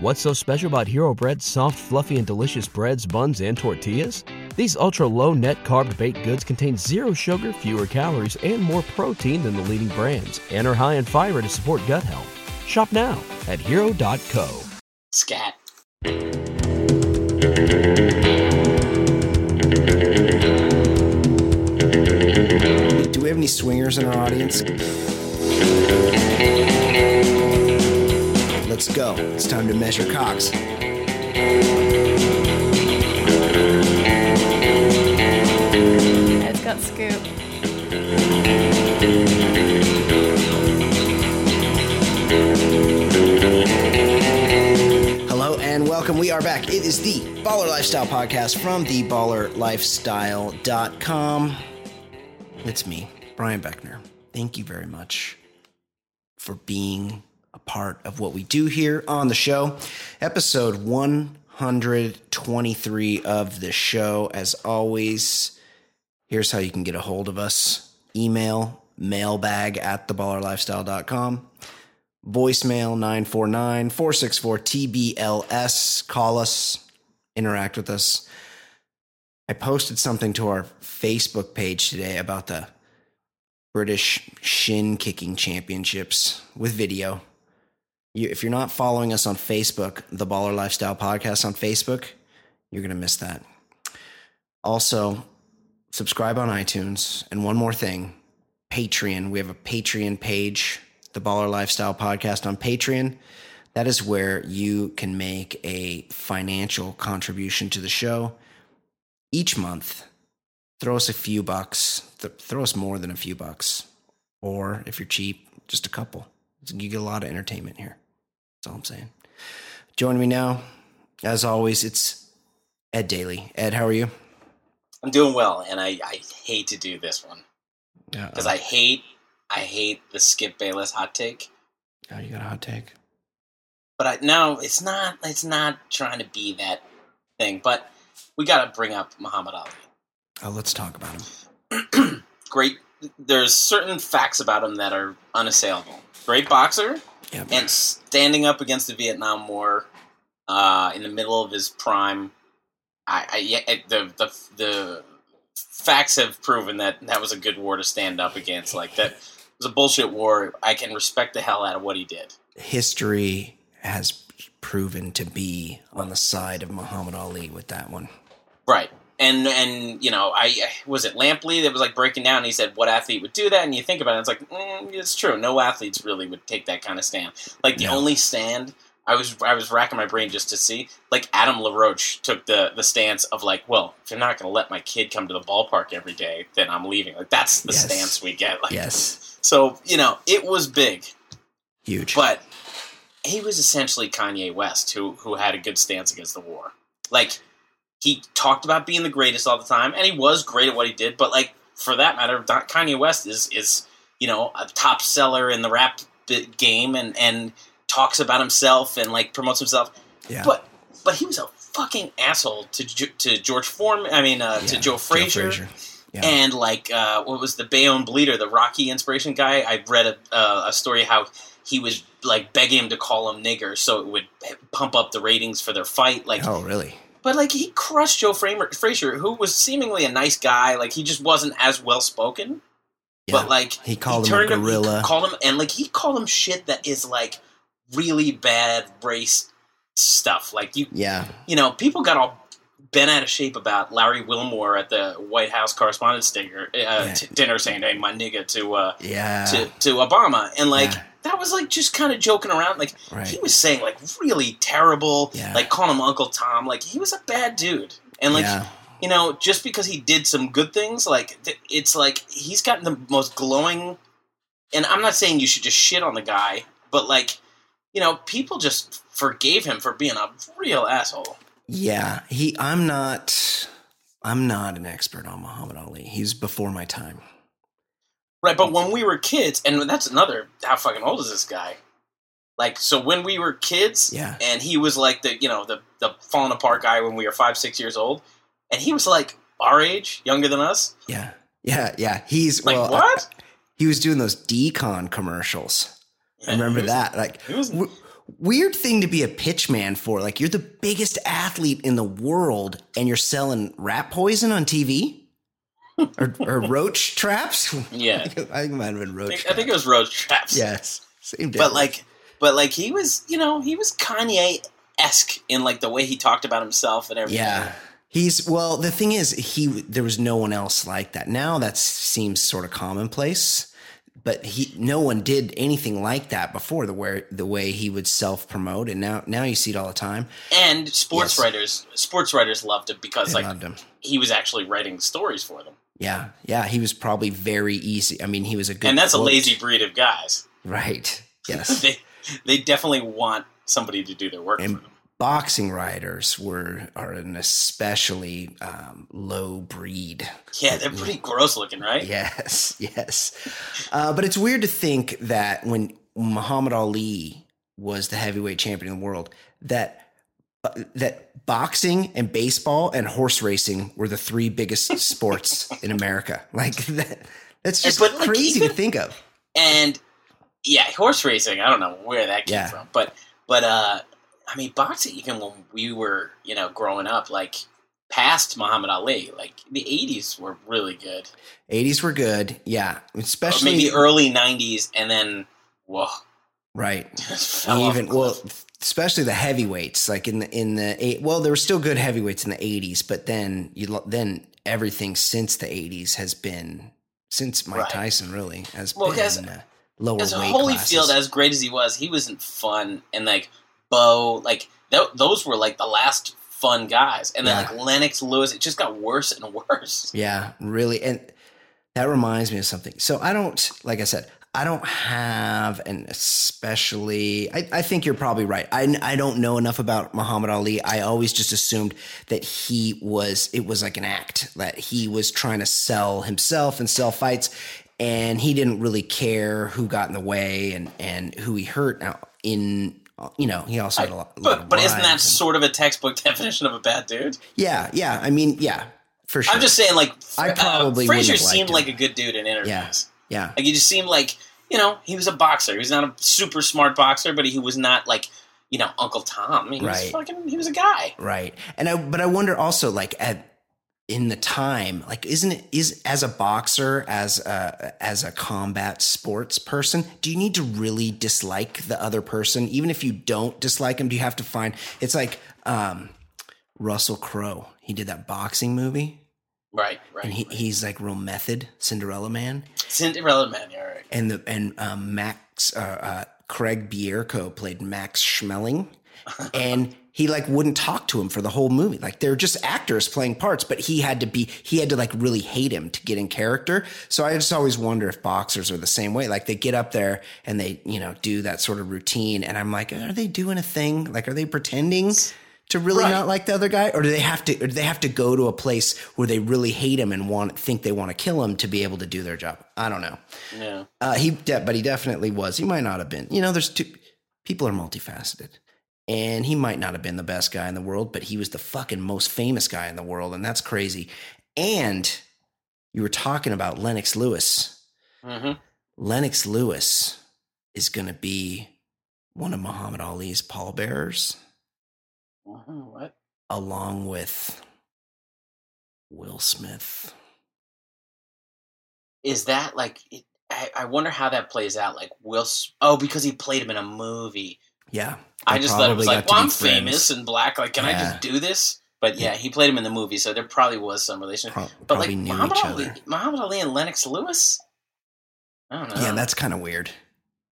What's so special about Hero Bread's soft, fluffy, and delicious breads, buns, and tortillas? These ultra low net carb baked goods contain zero sugar, fewer calories, and more protein than the leading brands, and are high in fiber to support gut health. Shop now at hero.co. Scat. Do we have any swingers in our audience? Let's go. It's time to measure cocks. It's got scoop. Hello and welcome. We are back. It is the Baller Lifestyle Podcast from theballerlifestyle.com. It's me, Brian Beckner. Thank you very much for being part of what we do here on the show. Episode 123 of the show. As always, here's how you can get a hold of us email mailbag at theballerlifestyle.com voicemail 949 464 TBLS. Call us, interact with us. I posted something to our Facebook page today about the British shin kicking championships with video. You, if you're not following us on Facebook, the Baller Lifestyle Podcast on Facebook, you're going to miss that. Also, subscribe on iTunes. And one more thing Patreon. We have a Patreon page, the Baller Lifestyle Podcast on Patreon. That is where you can make a financial contribution to the show each month. Throw us a few bucks, th- throw us more than a few bucks. Or if you're cheap, just a couple. You get a lot of entertainment here. That's all I'm saying. Joining me now, as always, it's Ed Daly. Ed, how are you? I'm doing well, and I, I hate to do this one because uh, I hate I hate the Skip Bayless hot take. Oh, you got a hot take? But I no, it's not. It's not trying to be that thing. But we got to bring up Muhammad Ali. Oh, let's talk about him. Great. There's certain facts about him that are unassailable. Great boxer, Yeah, and standing up against the Vietnam War uh, in the middle of his prime. I, I yeah, the the the facts have proven that that was a good war to stand up against. Like that was a bullshit war. I can respect the hell out of what he did. history has proven to be on the side of Muhammad Ali with that one. Right. And and you know, I was it Lampley that was like breaking down. And he said, "What athlete would do that?" And you think about it, it's like mm, it's true. No athletes really would take that kind of stand. Like the No. only stand I was I was racking my brain just to see. Like Adam LaRoche took the the stance of like, well, if you're not going to let my kid come to the ballpark every day, then I'm leaving. Like that's the Yes. stance we get. Like, Yes, So you know, it was big, huge. but he was essentially Kanye West, who who had a good stance against the war. Like he talked about being the greatest all the time, and he was great at what he did. But like for that matter, Kanye West is is you know a top seller in the rap game, and and talks about himself and like promotes himself. yeah, But but he was a fucking asshole to to George Foreman. I mean uh, to Yeah, Joe Frazier. Yeah. And like, uh, what was the Bayonne Bleeder, the Rocky inspiration guy? I read a, uh, a story how he was like begging him to call him nigger, so it would pump up the ratings for their fight. Like, oh, really? But like he crushed Joe Framer, Frazier, who was seemingly a nice guy. Like he just wasn't as well spoken. Yeah. But like he called him a gorilla. he called him, and like he called him shit that is like really bad race stuff. Like you, yeah, you know, people got all bent out of shape about Larry Wilmore at the White House Correspondents' dinner, uh, Yeah. t- dinner saying, "Hey, my nigga," to uh, yeah, to to Obama, and like Yeah. That was like just kind of joking around. Like right. he was saying like really terrible, Yeah. like calling him Uncle Tom. Like he was a bad dude, and like yeah, you know, just because he did some good things, like it's like he's gotten the most glowing. And I'm not saying you should just shit on the guy, but like, you know, people just forgave him for being a real asshole. yeah. He. I'm not. I'm not an expert on Muhammad Ali. He's before my time. Right, but when we were kids, and that's another, how fucking old is this guy? Like, so when we were kids, Yeah. and he was like the, you know, the, the falling apart guy when we were five, six years old, and he was like our age, younger than us. Yeah, yeah, yeah. He's Like, well. what? he was doing those d-Con commercials. I Yeah, remember was- that. Like, was- we, weird thing to be a pitchman for. Like you're the biggest athlete in the world and you're selling rat poison on TV? Or, or roach traps? Yeah. I think it might have been I roach think, I think it was Rose Traps. Yes. Same but like, but like he was, you know, he was Kanye esque in like the way he talked about himself and everything. Yeah. He's well. The thing is, he there was no one else like that. Now that seems sort of commonplace, but he no one did anything like that before. The where the way he would self promote, and now now you see it all the time. And sports Yes. writers, sports writers loved him because They like he was actually writing stories for them, Yeah, yeah. He was probably very easy. I mean, he was a good. and that's a lazy breed of guys. right? Yes. they they definitely want somebody to do their work And for them. boxing writers were are an especially um, low breed. Yeah, they're pretty gross looking, right? Yes, yes. Uh, but it's weird to think that when Muhammad Ali was the heavyweight champion of the world, that uh, that boxing and baseball and horse racing were the three biggest sports in America. Like that, that's just But, like, crazy to think of. And yeah, horse racing. I don't know where that came Yeah. from, but but uh, I mean, boxing. Even when we were, you know, growing up, like past Muhammad Ali, like the '80s were really good. 80s were good, yeah, Or especially maybe early '90s, and then whoa, right. even well. Especially the heavyweights like in the in the eight well there were still good heavyweights in the 80s but then you then everything since the 80s has been since mike Right. tyson really has Well, been as- uh, lower weight Holyfield, classes. as great as he was, he wasn't fun, and like Bo, like th- those were like the last fun guys, and then Yeah. like Lennox Lewis, it just got worse and worse. yeah really and that reminds me of something so i don't like i said i don't have an especially i, I think you're probably right I, I don't know enough about muhammad ali i always just assumed that he was it was like an act that he was trying to sell himself and sell fights and he didn't really care who got in the way and and who he hurt now in you know he also had a lot, lot But but isn't that and- sort of a textbook definition of a bad dude? yeah yeah i mean yeah for sure I'm just saying, like I uh, probably wouldn't Frazier seemed him. like a good dude in interviews. yeah Like he just seemed like you know he was a boxer. He was not a super smart boxer, but he was not like you know Uncle Tom. He was Right. fucking. He was a guy. Right. And I but I wonder also like at in the time, like isn't it is as a boxer, as a as a combat sports person, do you need to really dislike the other person? Even if you don't dislike him, do you have to find it's like um Russell Crowe. He did that boxing movie Right. Right. and he, right. he's like real method, Cinderella man. Cinderella Man. All right. And the and um, Max uh, uh, Craig Bierko played Max Schmeling, and he like wouldn't talk to him for the whole movie. Like they're just actors playing parts, but he had to be he had to like really hate him to get in character. So I just always wonder if boxers are the same way. Like they get up there and they you know do that sort of routine, and I'm like, are they doing a thing? Like are they pretending? To really Right. not like the other guy, or do they have to? Or do they have to go to a place where they really hate him and want think they want to kill him to be able to do their job? I don't know. Yeah. Uh, he, de- but he definitely was. He might not have been. You know, there's two people are multifaceted, and he might not have been the best guy in the world, but he was the fucking most famous guy in the world, and that's crazy. And you were talking about Lennox Lewis. hmm Lennox Lewis is going to be one of Muhammad Ali's pallbearers, What? along with Will Smith. Is that like? It, I, I wonder how that plays out. Like Will. Oh, because he played him in a movie. Yeah, I just thought it was like, well, I'm famous and black. Like, can I just do this? But yeah, he played him in the movie, so there probably was some relationship. Pro- but like Muhammad Ali. Muhammad Ali and Lennox Lewis. I don't know. Yeah, that's kind of weird.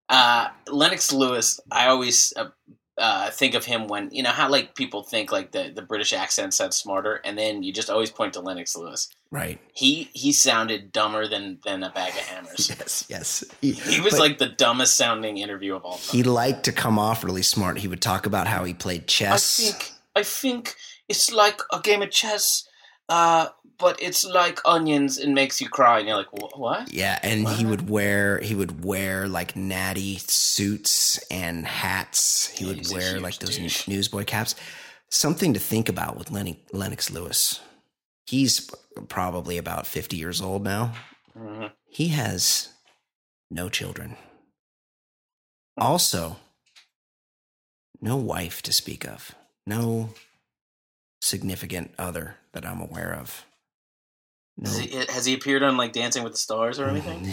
uh, Lennox Lewis. I always uh, uh, think of him when you know how like people think like the the British accent sounds smarter, and then you just always point to Lennox Lewis. Right. He he sounded dumber than than a bag of hammers. Yes, yes. He was but like the dumbest sounding interview of all time. he liked to come off really smart. He would talk about how he played chess. I think I think it's like a game of chess, uh, but it's like onions and makes you cry. And you're like, what? yeah, and he would wear he would wear like natty suits and hats. He Yeah, would wear like those douche. newsboy caps. Something to think about with Lenny, Lennox Lewis. He's probably about fifty years old now. Mhm. He has no children. Also, no wife to speak of, no significant other that I'm aware of. No, Has he, has he appeared on like Dancing with the Stars or anything?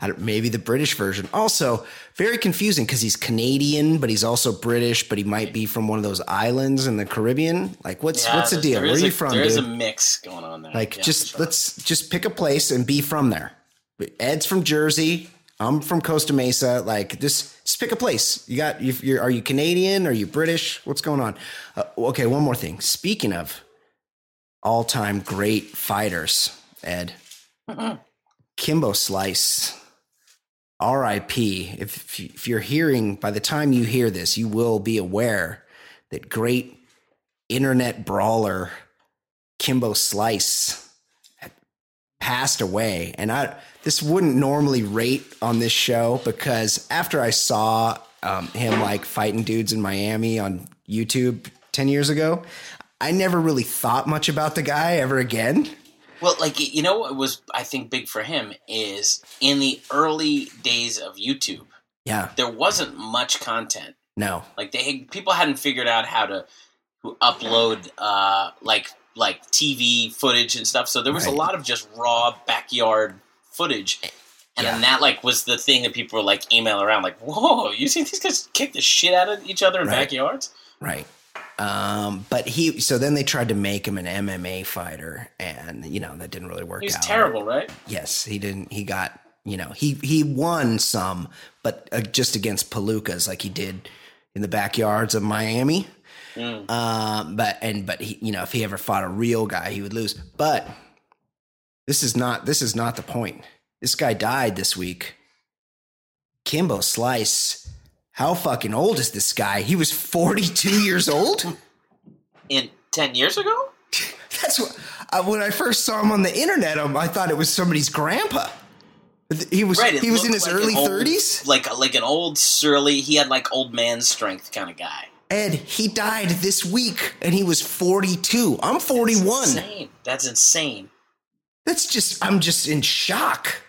I don't- maybe the British version. Also, very confusing because he's Canadian, but he's also British, but he might be from one of those islands in the Caribbean. Like, what's Yeah, what's the deal? Where are you a- from, There is dude? a mix going on there. Like, Yeah, just sure. let's just pick a place and be from there. Ed's from Jersey. I'm from Costa Mesa. Like, just, just pick a place. You got, you, you're, are you Canadian? Are you British? What's going on? Uh, okay, one more thing. Speaking of all time great fighters, Ed, Kimbo Slice, RIP. If, if you're hearing, by the time you hear this, you will be aware that great internet brawler Kimbo Slice passed away. And I this wouldn't normally rate on this show because after I saw um, him like fighting dudes in Miami on YouTube 10 years ago, I never really thought much about the guy ever again. Well, like you know what was I think big for him is in the early days of YouTube, Yeah, there wasn't much content. no. Like they people hadn't figured out how to, upload uh, like like TV footage and stuff. So there was a lot of just raw backyard footage. And then that like was the thing that people were like email around like, "Whoa, you see these guys kick the shit out of each other in Right. backyards?" Right. Um, but he, so then they tried to make him an MMA fighter, and you know that didn't really work He was out. terrible, right? Yes, he didn't. He got, you know, he he won some, but uh, just against Palookas, like he did in the backyards of Miami. Mm. Um, but and but he, you know, if he ever fought a real guy, he would lose. But this is not this is not the point. This guy died this week. Kimbo Slice. How fucking old is this guy? He was 42 years old? In ten years ago, That's what uh, when I first saw him on the internet. Um, I thought it was somebody's grandpa. He was right? he was in his like early old- thirties. like like an old surly. He had like old man strength kind of guy. Ed, he died this week, and he was forty two. I'm forty one. Insane. That's insane. That's just I'm just in shock.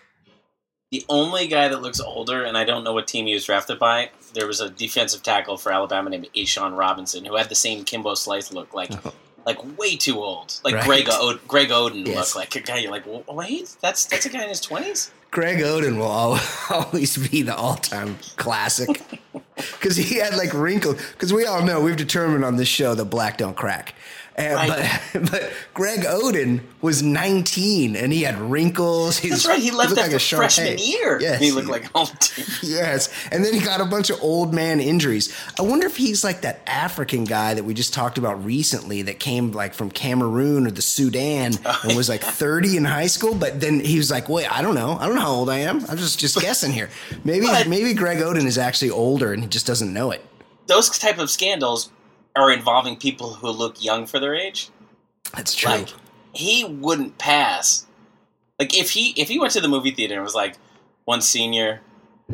The only guy that looks older, and I don't know what team he was drafted by. There was a defensive tackle for Alabama named A'Shawn Robinson who had the same Kimbo Slice look, like oh. like way too old, like Right. Greg o- Greg Oden Yes. look like a guy. You're like, wait, that's that's a guy in his twenties. Greg Oden will always be the all time classic because he had like wrinkles. Because we all know we've determined on this show that black don't crack. And, Right. but, but Greg Oden was 19 and he had wrinkles. His- That's right. He left looked after Shar freshman year. Yes, he looked like dude. Yes. And then he got a bunch of old man injuries. I wonder if he's like that African guy that we just talked about recently that came like from Cameroon or the Sudan oh, and was like 30 in high school. But then he was like, wait, I don't know. I don't know how old I am. I'm just, just guessing here. Maybe, But- maybe Greg Oden is actually older and he just doesn't know it. Those type of scandals are involving people who look young for their age. That's true. Like he wouldn't pass. Like if he if he went to the movie theater and was like one senior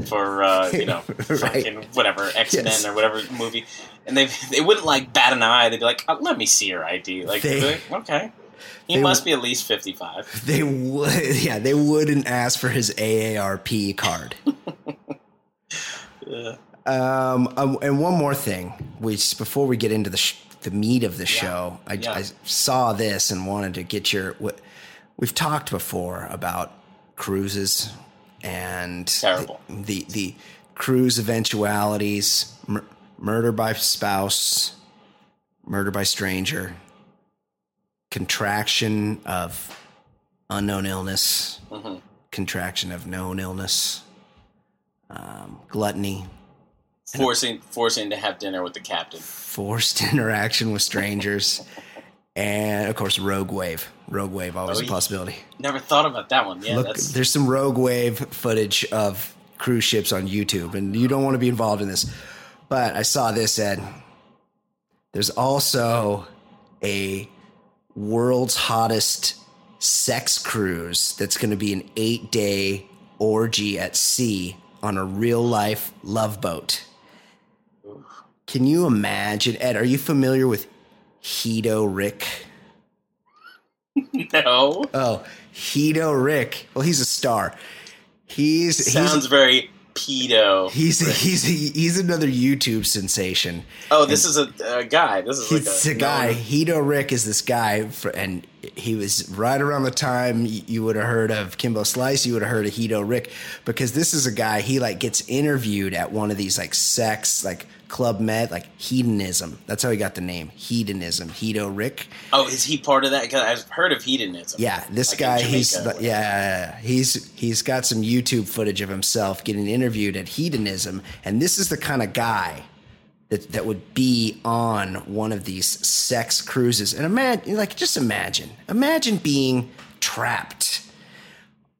for uh, you know Right. fucking whatever X Men Yes. or whatever movie, and they they wouldn't like bat an eye. They'd be like, oh, "Let me see your ID." Like, They- like, okay, he must w- be at least fifty five. they would, yeah, they wouldn't ask for his AARP card. Um, um, and one more thing, which before we get into the sh- the meat of the show, I, Yeah. I saw this and wanted to get your. What, we've talked before about cruises and Terrible. the the, the cruise eventualities, mur- murder by spouse, murder by stranger, contraction of unknown illness, Mhm. contraction of known illness, um, gluttony, Forcing forcing to have dinner with the captain. forced interaction with strangers, and of course, rogue wave. Rogue wave always Oh, a possibility. Never thought about that one. Yeah, Look, that's there's some rogue wave footage of cruise ships on YouTube, and you don't want to be involved in this. But I saw this, Ed. There's also a world's hottest sex cruise that's going to be an eight day orgy at sea on a real life love boat. Can you imagine, Ed? Are you familiar with Hito Rick? no. Oh, Hito Rick. Well, he's a star. He's Sounds he's very pedo. He's he's he's another YouTube sensation. Oh, this is a, a guy. This is He's like a guy. Hito Rick is this guy, for, and he was right around the time you would have heard of Kimbo Slice. You would have heard of Hito Rick because this is a guy. He like gets interviewed at one of these like sex like club med like hedonism. That's how he got the name hedonism. Hito Rick. Oh, is he part of that? Because I've heard of hedonism. Yeah, this Like guy. He's yeah, yeah, yeah. he's he's got some YouTube footage of himself getting interviewed at hedonism, and this is the kind of guy that that would be on one of these sex cruises. And imagine, like, just imagine, imagine being trapped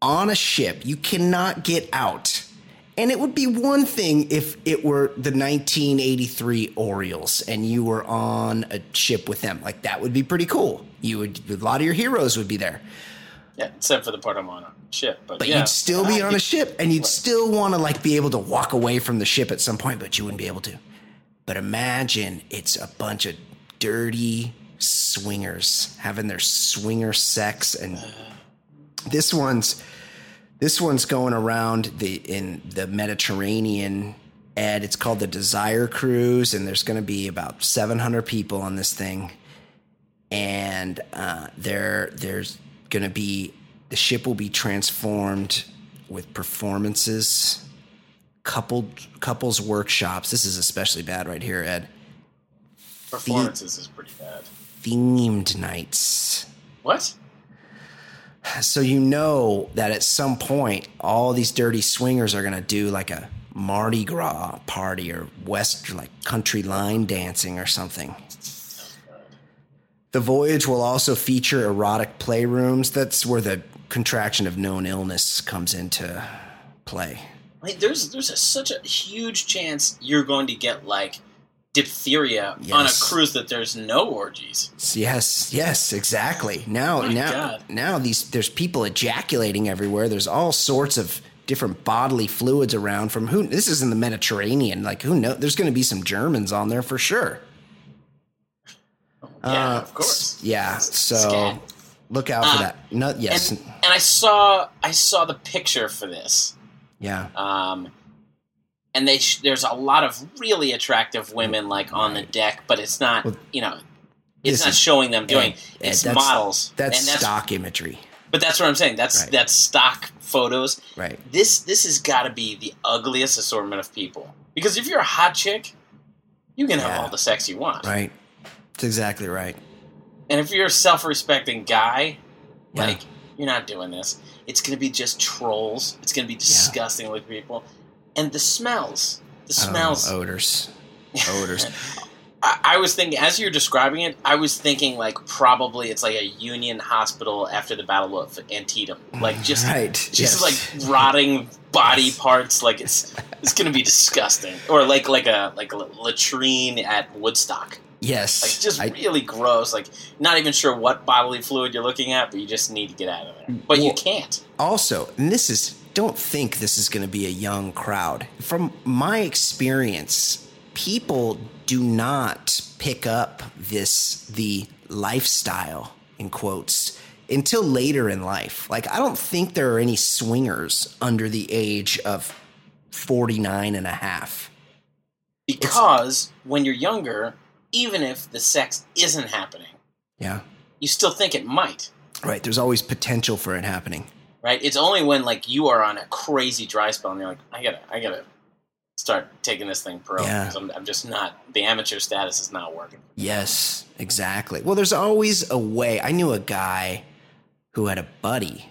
on a ship. You cannot get out. And it would be one thing if it were the 1983 Orioles and you were on a ship with them. Like that would be pretty cool. You would a lot of your heroes would be there. Yeah, except for the part I'm on a ship. But, But yeah. you'd still be on a ship and you'd still want to like be able to walk away from the ship at some point, but you wouldn't be able to. But imagine it's a bunch of dirty swingers having their swinger sex and uh. this one's this one's going around the in the Mediterranean and it's called the Desire Cruise and there's going to be about 700 people on this thing. And uh, there there's going to be the ship will be transformed with performances coupled couples workshops. This is especially bad right here ed. Performances is pretty bad. themed nights. What? So you know that at some point all these dirty swingers are going to do like a mardi gras party or west like country line dancing or something. The voyage will also feature erotic playrooms. That's where the contraction of known illness comes into play. Like, there's there's a, such a huge chance you're going to get like diphtheria on a cruise that there's no orgies. Yes, yes, exactly. Now, My now, God. now these there's people ejaculating everywhere. There's all sorts of different bodily fluids around. From who? This is in the Mediterranean. Like who knows? There's going to be some Germans on there for sure. Yeah, Uh, of course. Yeah. So Scat. look out for Uh, that. No, yes. And, and I saw I saw the picture for this. yeah. Um, and they sh- there's a lot of really attractive women mm, like on the deck, but it's not Well, you know it's not is- showing them doing Ed, it's that's- models. That's, and that's stock imagery. But that's what I'm saying. That's Right. that's stock photos. Right. This this has got to be the ugliest assortment of people. Because if you're a hot chick, you can have all the sex you want. Right. That's exactly right. And if you're a self-respecting guy, Yeah. like you're not doing this. It's going to be just trolls. It's going to be disgusting with people, and the smells. The oh, smells. Oh, odors. Odors. I, I was thinking as you're describing it, I was thinking like probably it's like a Union hospital after the Battle of Antietam, like just right. just yes. like rotting body parts. Like it's it's gonna be disgusting, or like like a like a latrine at Woodstock. yes. Like just I- really gross. Like not even sure what bodily fluid you're looking at, but you just need to get out of there. But you can't. also, and this is don't think this is going to be a young crowd. From my experience, people do not pick up this the lifestyle in quotes until later in life. Like I don't think there are any swingers under the age of 49 and a half. Because when you're younger, even if the sex isn't happening, Yeah. you still think it might. Right, there's always potential for it happening. Right? It's only when like you are on a crazy dry spell and you're like, I gotta, I gotta start taking this thing pro. Yeah. I'm, I'm just not. The amateur status is not working. Yes, exactly. Well, there's always a way. I knew a guy who had a buddy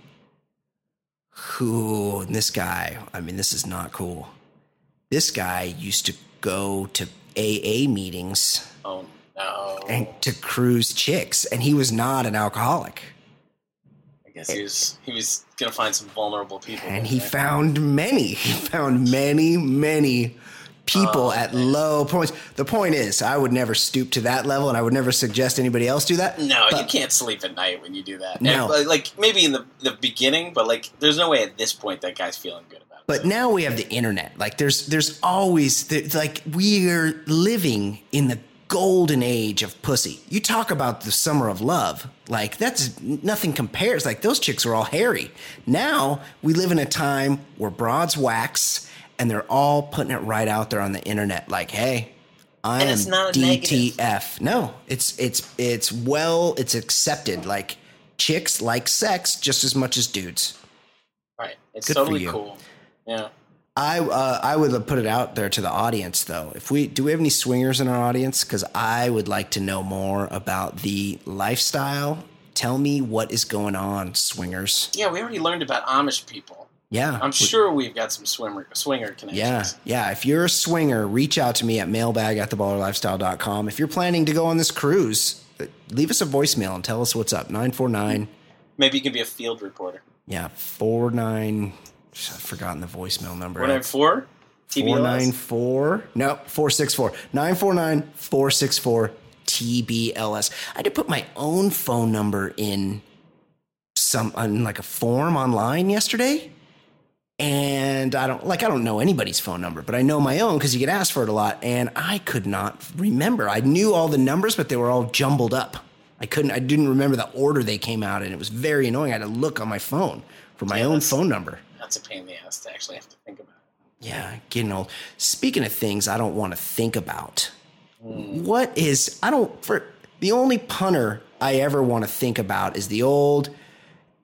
who, and this guy, I mean, this is not cool. This guy used to go to AA meetings Oh no! and to cruise chicks, and he was not an alcoholic. Guess he was he was gonna find some vulnerable people. And he right? found many. He found many, many people Oh, at man. low points. The point is, I would never stoop to that level, and I would never suggest anybody else do that. No, you can't sleep at night when you do that. No. And, like, maybe in the the beginning, but like there's no way at this point that guy's feeling good about it. But now we have the internet. Like there's there's always like we're living in the golden age of pussy. You talk about the summer of love. Like that's nothing compares. Like those chicks are all hairy. Now we live in a time where broads wax and they're all putting it right out there on the internet like hey i And am a negative. dtf no it's it's it's well it's accepted like chicks like sex just as much as dudes Right. It's Good totally cool. Yeah. I uh, I would put it out there to the audience though. If we do we have any swingers in our audience cuz I would like to know more about the lifestyle. Tell me what is going on, swingers. Yeah, we already learned about Amish people. Yeah. I'm sure we've got some swimmer swinger connections. Yeah, yeah. If you're a swinger, reach out to me at mailbag at theballerlifestyle.com. If you're planning to go on this cruise, leave us a voicemail and tell us what's up. 949, Maybe you can be a field reporter. yeah, 49. I've forgotten the voicemail number. One nine four. TBLS. 494 no 464 949 464 TBLS. I had to put my own phone number in some on like a form online yesterday. And I don't like I don't know anybody's phone number, but I know my own because you get asked for it a lot. And I could not remember. I knew all the numbers, but they were all jumbled up. I couldn't I didn't remember the order they came out in. It was very annoying. I had to look on my phone for my Yeah, own phone number. That's a pain in the ass to actually have to think about. Yeah, getting old. Speaking of things I don't want to think about, what is I don't for the only punter I ever want to think about is the old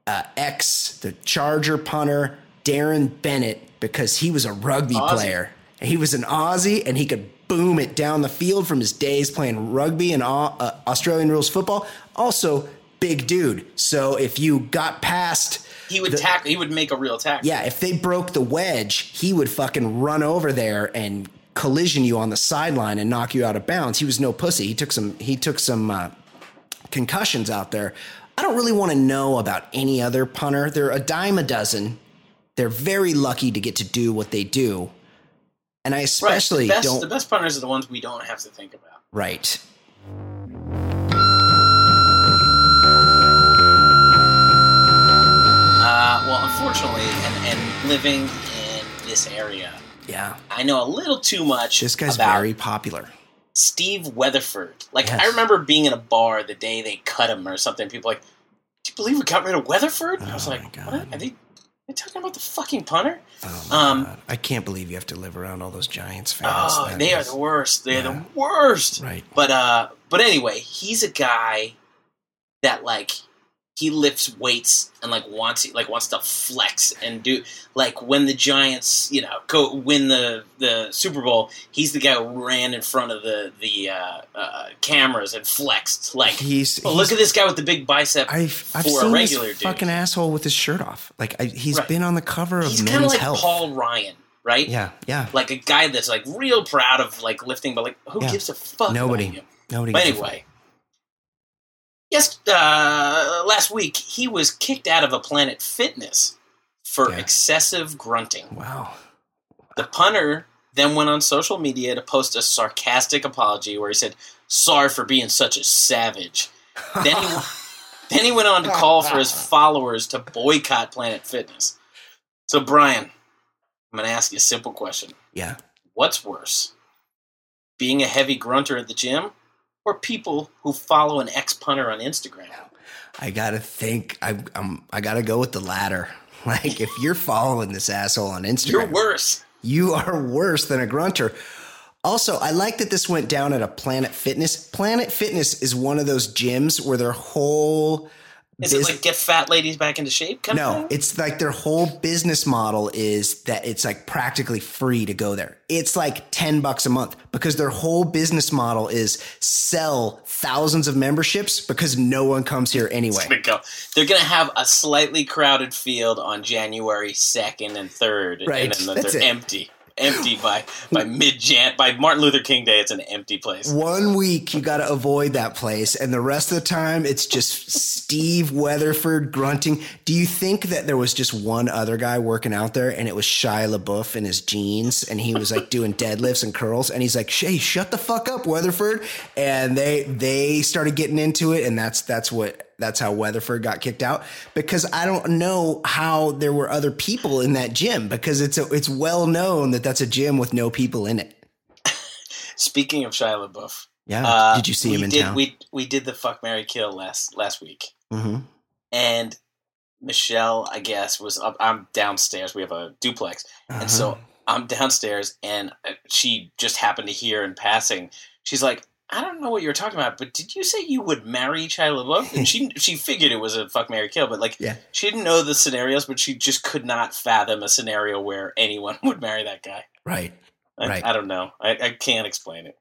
uh, ex, the Charger punter Darren Bennett because he was a rugby Aussie. player. He was an Aussie and he could boom it down the field from his days playing rugby and Au- uh, Australian rules football. Also, big dude. So if you got past He would tackle. He would make a real tackle. yeah, if they broke the wedge, he would fucking run over there and collision you on the sideline and knock you out of bounds. He was no pussy. He took some he took some uh, concussions out there. I don't really want to know about any other punter. They're a dime a dozen. They're very lucky to get to do what they do. And I Right. especially the best, don't The best punters are the ones we don't have to think about. right. Uh, well, unfortunately, and, and living in this area, Yeah. I know a little too much. This guy's very popular. Steve Weatherford. Like Yes. I remember being in a bar the day they cut him or something. People were like, "Do you believe we got rid of Weatherford?" I was Oh, like. "What? Are they, are they talking about the fucking punter?" Oh Um, God. I can't believe you have to live around all those Giants fans. Oh, That they are the worst. They're yeah. the worst. Right. But uh, but anyway, he's a guy that like he lifts weights and like wants like wants to flex and do like when the Giants you know go win the the Super Bowl. He's the guy who ran in front of the the uh, uh, cameras and flexed like. He's, Oh, he's look at this guy with the big bicep I've, I've for seen a regular this dude. fucking asshole with his shirt off. Like I, he's Right. been on the cover of He's Men's kind of like Health. Paul Ryan, right? Yeah, yeah. Like a guy that's like real proud of like lifting, but like who Yeah. gives a fuck? Nobody. Nobody. But gives a anyway, yes, uh, last week he was kicked out of a Planet Fitness for Yeah. excessive grunting. Wow. The punter then went on social media to post a sarcastic apology where he said, "Sorry for being such a savage." Then he, then he went on to call for his followers to boycott Planet Fitness. So, Brian, I'm going to ask you a simple question. Yeah. What's worse, being a heavy grunter at the gym, or people who follow an ex punter on Instagram? I gotta think. I, I'm. I gotta go with the latter. Like if you're following this asshole on Instagram, You're worse. You are worse than a grunter. Also, I like that this went down at a Planet Fitness. Planet Fitness is one of those gyms where their whole Is bus- it like get fat ladies back into shape? Kind of No, thing? it's like their whole business model is that it's like practically free to go there. It's like 10 bucks a month because their whole business model is sell thousands of memberships because no one comes here anyway. Gonna go. They're gonna have a slightly crowded field on January second and third, Right, and then they're it. empty, empty by by mid Jan by Martin Luther King Day. It's an empty place. One week you got to avoid that place, and the rest of the time it's just Steve Weatherford grunting. Do you think that there was just one other guy working out there, and it was Shia LaBeouf in his jeans, and he was like doing deadlifts and curls, and he's like, "Shay, shut the fuck up, Weatherford," and they they started getting into it, and that's that's what. That's how Weatherford got kicked out because I don't know how there were other people in that gym because it's a, it's well known that that's a gym with no people in it. Speaking of Shia LaBeouf, Yeah, uh, did you see him in did, town? We we did the fuck Mary Kill last last week. hmm and Michelle, I guess, was up. I'm downstairs. We have a duplex, and so I'm downstairs, and uh, she just happened to hear in passing. She's like, "I don't know what you were talking about, but did you say you would marry Shia LaBeouf?" And she she figured it was a fuck, Mary kill, but like, Yeah. she didn't know the scenarios, but she just could not fathom a scenario where anyone would marry that guy. Right. I, Right. I don't know. I, I can't explain it.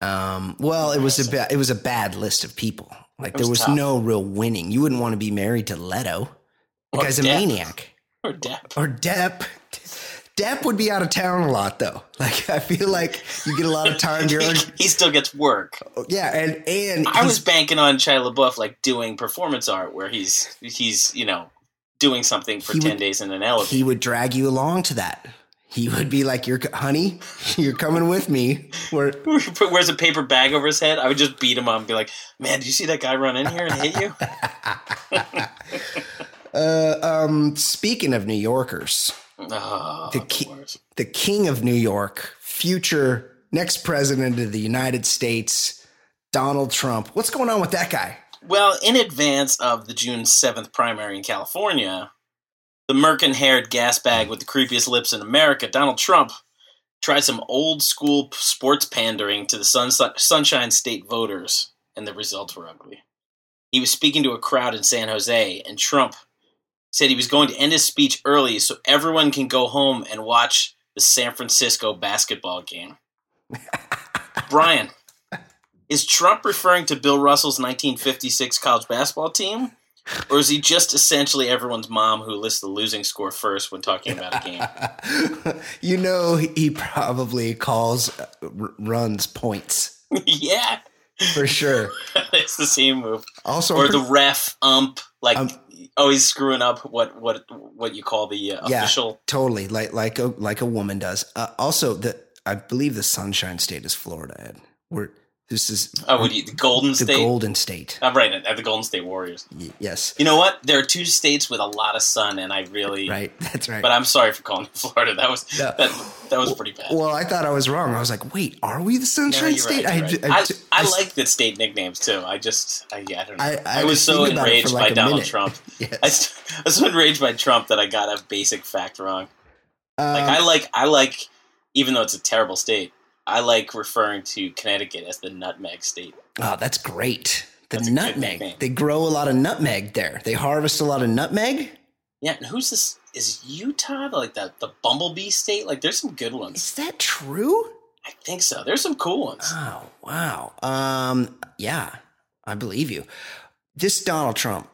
Um, well, it was a ba- it was a bad list of people. Like It there was was tough. no real winning. You wouldn't want to be married to Leto. The Or guy's a maniac. Or Depp. Or Depp. Depp would be out of town a lot though. Like I feel like you get a lot of time during. he, still gets work. Yeah, and and I was banking on Shia LaBeouf like doing performance art where he's he's you know doing something for ten would- days in an elevator. he would drag you along to that. He would be like, "You're honey, you're coming with me." Put- wears a paper bag over his head. I would just beat him up and be like, "Man, did you see that guy run in here and hit you?" uh, um, speaking of New Yorkers, Oh, The ki- the king of New York, future next president of the United States, Donald Trump. What's going on with that guy? Well, in advance of the June seventh primary in California, the merkin-haired gas bag with the creepiest lips in America, Donald Trump, tried some old school sports pandering to the Sun- Sunshine State voters, and the results were ugly. He was speaking to a crowd in San Jose, and Trump said he was going to end his speech early so everyone can go home and watch the San Francisco basketball game. Brian, is Trump referring to Bill Russell's 1956 college basketball team? Or is he just essentially everyone's mom who lists the losing score first when talking about a game? you know, he probably calls uh, r- runs points yeah, for sure. it's the same move. Also, Or I'm the ref ump, like Um, always screwing up what what what you call the uh, Yeah. official. totally like like a like a woman does. Uh, also, the I believe the Sunshine State is Florida. Ed. We're this is Oh, what do you, the Golden the State. Golden State. I'm right at the Golden State Warriors. Y- yes, You know what? There are two states with a lot of sun, and I really. right. That's right. But I'm sorry for calling Florida. That was No. that, that was pretty bad. well, I thought I was wrong. I was like, wait, are we the No, Sunshine you're State? right, I, right. I, I, I, I- like the state nicknames too. I just, I, yeah, I don't know. I- was so thinking about it enraged like by Donald minute. Trump. Yes. I, I was so enraged by Trump that I got a basic fact wrong. Like Um, I like, I like, even though it's a terrible state, I like referring to Connecticut as the nutmeg state. Oh, that's great. The That's nutmeg. They grow a lot of nutmeg there. They harvest a lot of nutmeg. Yeah, and who's this? Is Utah like the the bumblebee state? Like, there's some good ones. Is that true? I think so. There's some cool ones. Oh, wow. Um, yeah, I believe you. This Donald Trump,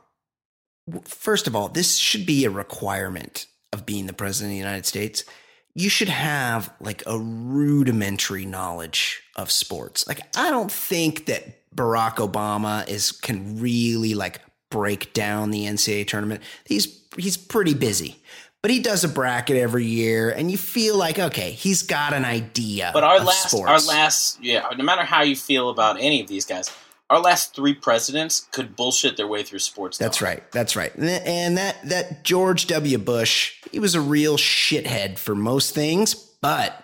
first of all, this should be a requirement of being the president of the United States. You should have like a rudimentary knowledge of sports. Like, I don't think that Barack Obama is can really like break down the NCAA tournament. He's he's pretty busy. But he does a bracket every year, and you feel like okay, he's got an idea. But our last, sports. our last, yeah. No matter how you feel about any of these guys, our last three presidents could bullshit their way through sports. That's right. That's right. And that- that George W. Bush, he was a real shithead for most things, but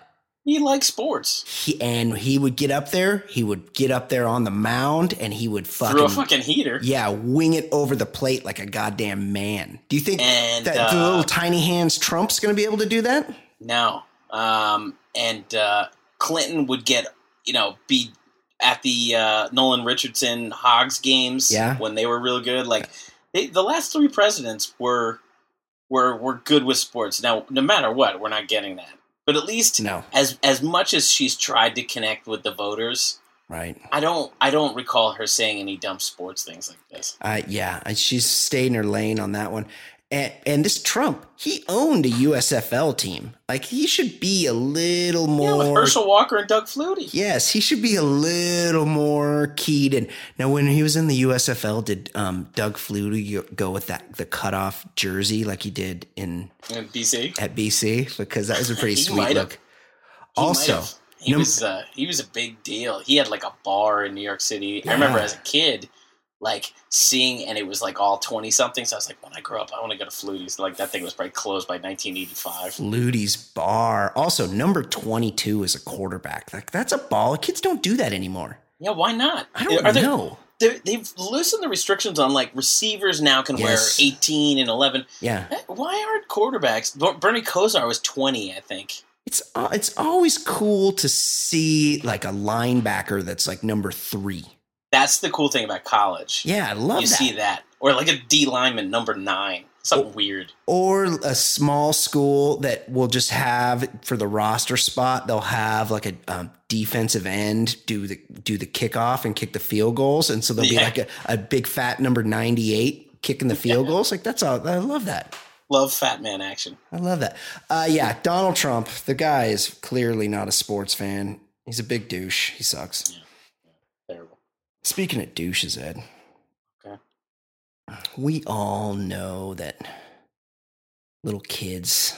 He likes sports. he and he would get up there, he would get up there on the mound and he would fucking Through a fucking heater. yeah, wing it over the plate like a goddamn man. Do you think And, that the uh, little tiny hands Trump's going to be able to do that? No. Um, and uh, Clinton would get, you know, be at the uh, Nolan Richardson Hogs games Yeah. when they were real good. Like they, the last three presidents were were were good with sports. Now, no matter what, we're not getting that. But at least No. as as much as she's tried to connect with the voters, Right. I don't I don't recall her saying any dumb sports things like this. Uh, yeah, she's stayed in her lane on that one. And, and this Trump, he owned a USFL team. Like he should be a little Yeah, more with Herschel Walker and Doug Flutie. Yes, he should be a little more keyed in. Now, when he was in the USFL, did um, Doug Flutie go with that the cutoff jersey like he did in in BC. at BC? Because that was a pretty sweet look. Also, he num- was uh, he was a big deal. He had like a bar in New York City. I remember as a kid, like seeing, and it was like all twenty something. So I was like, when I grow up, I want to go to Flutie's. Like that thing was probably closed by 1985. Flutie's bar. Also, number twenty-two is a quarterback. Like that's a ball. Kids don't do that anymore. Yeah, why not? I don't Are know. they're- They've loosened the restrictions on like receivers now can Yes. wear 18 and 11. Yeah, Eh, Why aren't quarterbacks? Bernie Kosar was 20, I think. it's uh, it's always cool to see like a linebacker that's like number three. That's the cool thing about college. Yeah, I love you that. see that, or like a D lineman number nine, something weird. or a small school that will just have for the roster spot they'll have like a um, defensive end do the do the kickoff and kick the field goals and so there'll Yeah. be like a, a big fat number 98 kicking the field goals like that's all i love that Love fat man action. i love that uh, yeah donald trump the guy is clearly not a sports fan he's a big douche he sucks Terrible. Speaking of douches ed Okay. we all know that little kids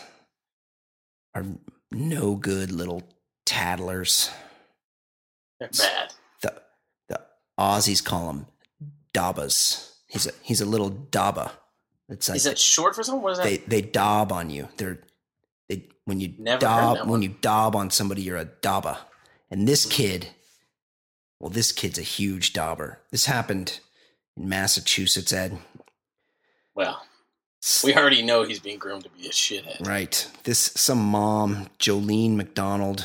are no good little tattlers. They're bad. The the Aussies call them dabbas. He's a he's a little dabba. It's like Is that short for something? What is that? they they daub on you. They're they when you Never daub when you daub on somebody, you're a dabba. And this hmm. kid, well, this kid's a huge dauber. This happened in Massachusetts, Ed. well, we already know he's being groomed to be a shithead. Right. This some mom, Jolene McDonald,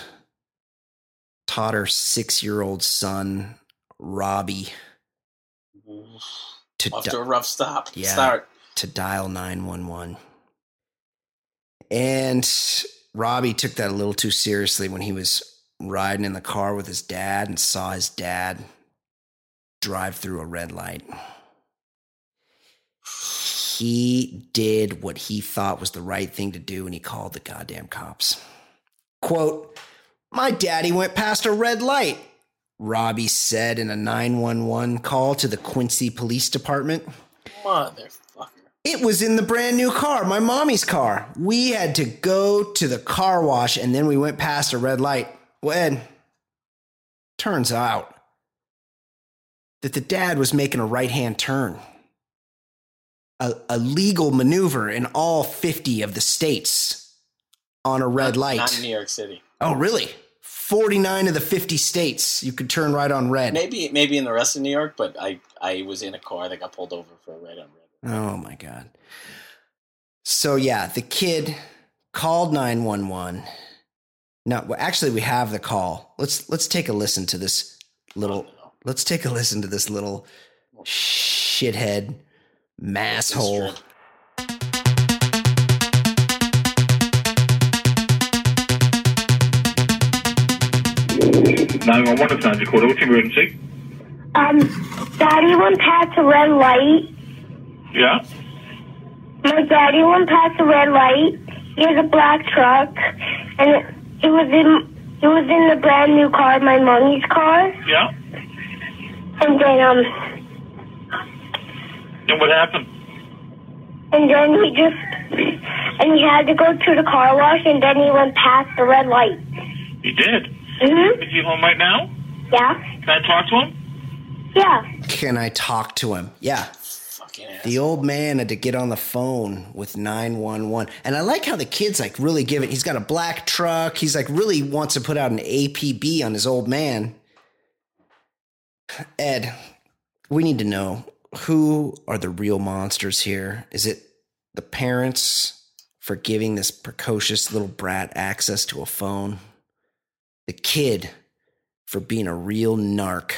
taught her six year old son, Robbie, to Off di- to a rough stop. Yeah. Start. to dial 911. And Robbie took that a little too seriously when he was riding in the car with his dad and saw his dad drive through a red light. He did what he thought was the right thing to do and he called the goddamn cops. Quote, My daddy went past a red light, Robbie said in a 911 call to the Quincy Police Department. Motherfucker. It was in the brand new car, my mommy's car. We had to go to the car wash and then we went past a red light. Well, Ed, turns out that the dad was making a right hand turn. A, a legal maneuver in all 50 of the states on a red Not- light. Not in New York City. oh, really? 49 of the 50 states you could turn right on red. Maybe maybe in the rest of New York, but I, I was in a car that got pulled over for a red on red. Oh my god. So yeah, the kid called 911. No, well, actually we have the call. Let's let's take a listen to this little let's take a listen to this little shithead masshole. true. Nine one one. It's Sanjay Quarter. What's your emergency? Um, daddy went past a red light. Yeah. My daddy went past a red light. He has a black truck, and it, it was in it was in the brand new car, my mommy's car. Yeah. And then um, And what happened? and then he just and he had to go to the car wash, and then he went past the red light. He did. Mhm. Is he home right now? Yeah. Can I talk to him? Yeah. Can I talk to him? Yeah. Fucking. The old man had to get on the phone with 911. And I like how the kid's like really giving, he's got a black truck. He's like really wants to put out an APB on his old man. Ed, we need to know who are the real monsters here? Is it the parents for giving this precocious little brat access to a phone? The kid for being a real narc?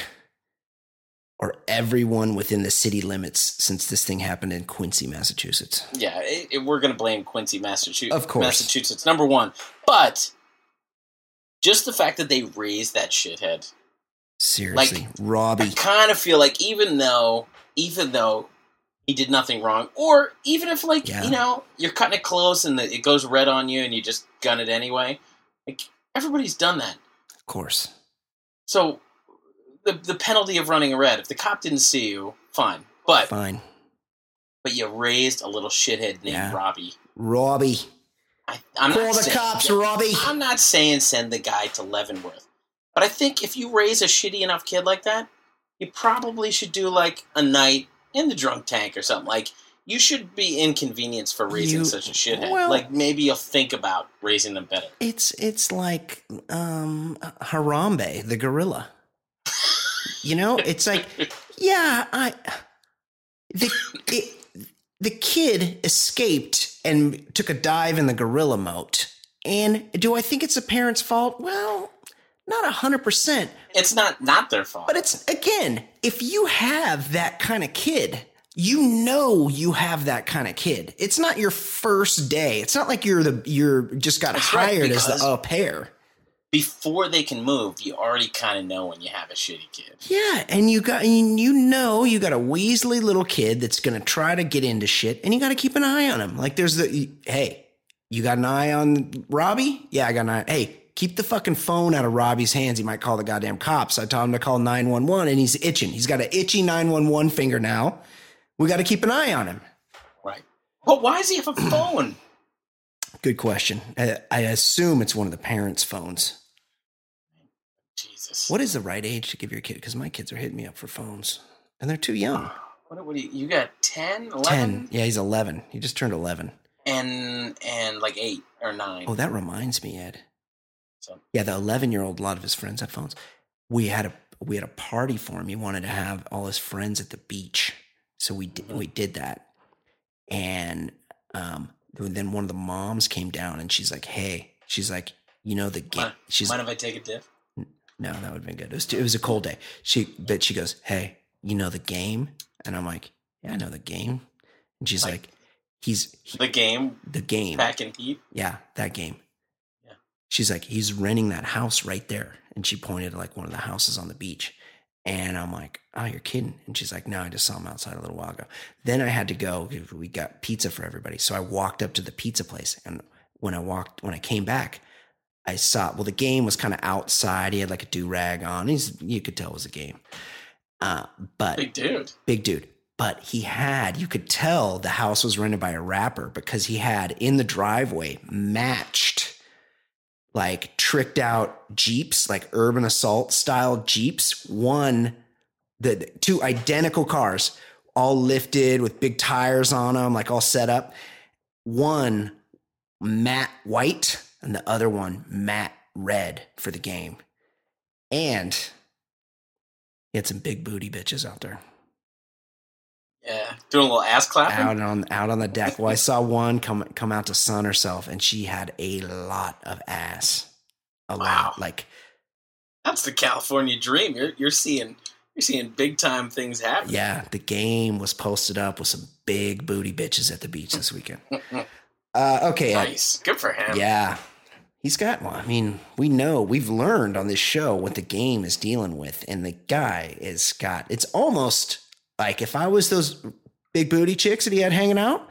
Or everyone within the city limits since this thing happened in Quincy, Massachusetts. Yeah, it, it- we're going to blame Quincy, Massachusetts. Of course. Massachusetts, number one. But just the fact that they raised that shithead, Seriously, I Robbie. I kind of feel like even though, even though he did nothing wrong, or even if like Yeah. you know you're cutting it close and the, it goes red on you and you just gun it anyway, like everybody's done that. Of course. So the the penalty of running a red, if the cop didn't see you, fine. But Fine. but you raised a little shithead named Yeah. Robbie. Robbie. I, I'm Call not the saying- cops, Robbie. I'm not saying send the guy to Leavenworth, but I think if you raise a shitty enough kid like that, you probably should do like a night in the drunk tank or something. Like you should be inconvenienced for raising You- such a shithead. well- like maybe you'll think about raising them better. It's it's like um Harambe, the gorilla. You know, it's like yeah, I the it, the kid escaped and took a dive in the gorilla moat And do I think it's a parent's fault? Well, not a hundred percent. It's not not their fault. But it's again, if you have that kind of kid, you know you have that kind of kid. It's not your first day. It's not like you're the you're just got That's right, hired as because- the au pair. Before they can move, you already kind of know when you have a shitty kid. Yeah, and you got and you know you got a weaselly little kid that's gonna try to get into shit, and you got to keep an eye on him. Like there's the hey, you got an eye on Robbie? Yeah, I got an eye. Hey, keep the fucking phone out of Robbie's hands. He might call the goddamn cops. I told him to call nine one one, and he's itching. He's got an itchy nine one one finger now. We got to keep an eye on him. Right. But why does he have a phone? Good question. I, I assume it's one of the parents' phones. What is the right age to give your kid? Because my kids are hitting me up for phones, and they're too young. What, what do you, you got 10, 11? 10. Yeah, he's 11. He just turned 11. And, and like 8 or 9. Oh, that reminds me, Ed. So, Yeah, the 11 year old, a lot of his friends have phones. We had a we had a party for him. He wanted to have all his friends at the beach, so we did we did that. And um, then one of the moms came down and she's like, "Hey," she's like, "You know the game." She's mind if I take a dip? No, that would have been good. It was it was a cold day. She but she goes, "Hey, you know the game?" And I'm like, "Yeah, I know the game." And she's Like- like, "He's he- The game, the game." pack and heat? Yeah, that game. Yeah. She's like, he's renting that house right there. And she pointed to like one of the houses on the beach. And I'm like, oh, you're kidding. And she's like, no, I just saw him outside a little while ago. Then I had to go. We got pizza for everybody. So I walked up to the pizza place. And when I walked, when I came back, I saw, well, the game was kind of outside. He had like a do rag on. He's, you could tell it was a game. Uh, but Big dude. big dude. But he had, you could tell the house was rented by a rapper because he had in the driveway matched, like tricked out Jeeps, like urban assault style Jeeps. One, the the two identical cars, all lifted with big tires on them, like all set up. One matte white and the other one matte red for the game. And he had some big booty bitches out there. Yeah. Doing a little ass clapping? out on out on the deck. Well, I saw one come come out to sun herself, and she had a lot of ass. A Wow. lot, like That's the California dream. You're, you're seeing you're seeing big time things happen. yeah. The game was posted up with some big booty bitches at the beach this weekend. Uh, okay, Nice. Good for him. yeah, he's got one. I mean, we know we've learned on this show what the game is dealing with, and the guy is got. It's almost like if I was those big booty chicks that he had hanging out,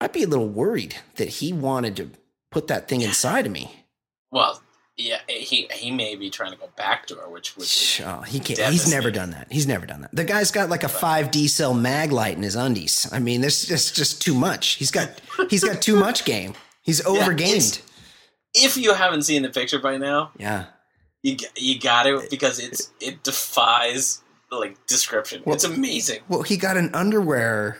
I'd be a little worried that he wanted to put that thing inside of me. Well, yeah, eh, he he may be trying to go back to her, which would Oh, he can't. He's never done that. He's never done that. The guy's got like a five D cell mag light in his undies. I mean, this is just too much. He's got he's got too much game. He's over gamed. it's- if you haven't seen the picture by now, Yeah. you you got to eh, because it's eh. it defies like description. Well- it's amazing, Well, he got an underwear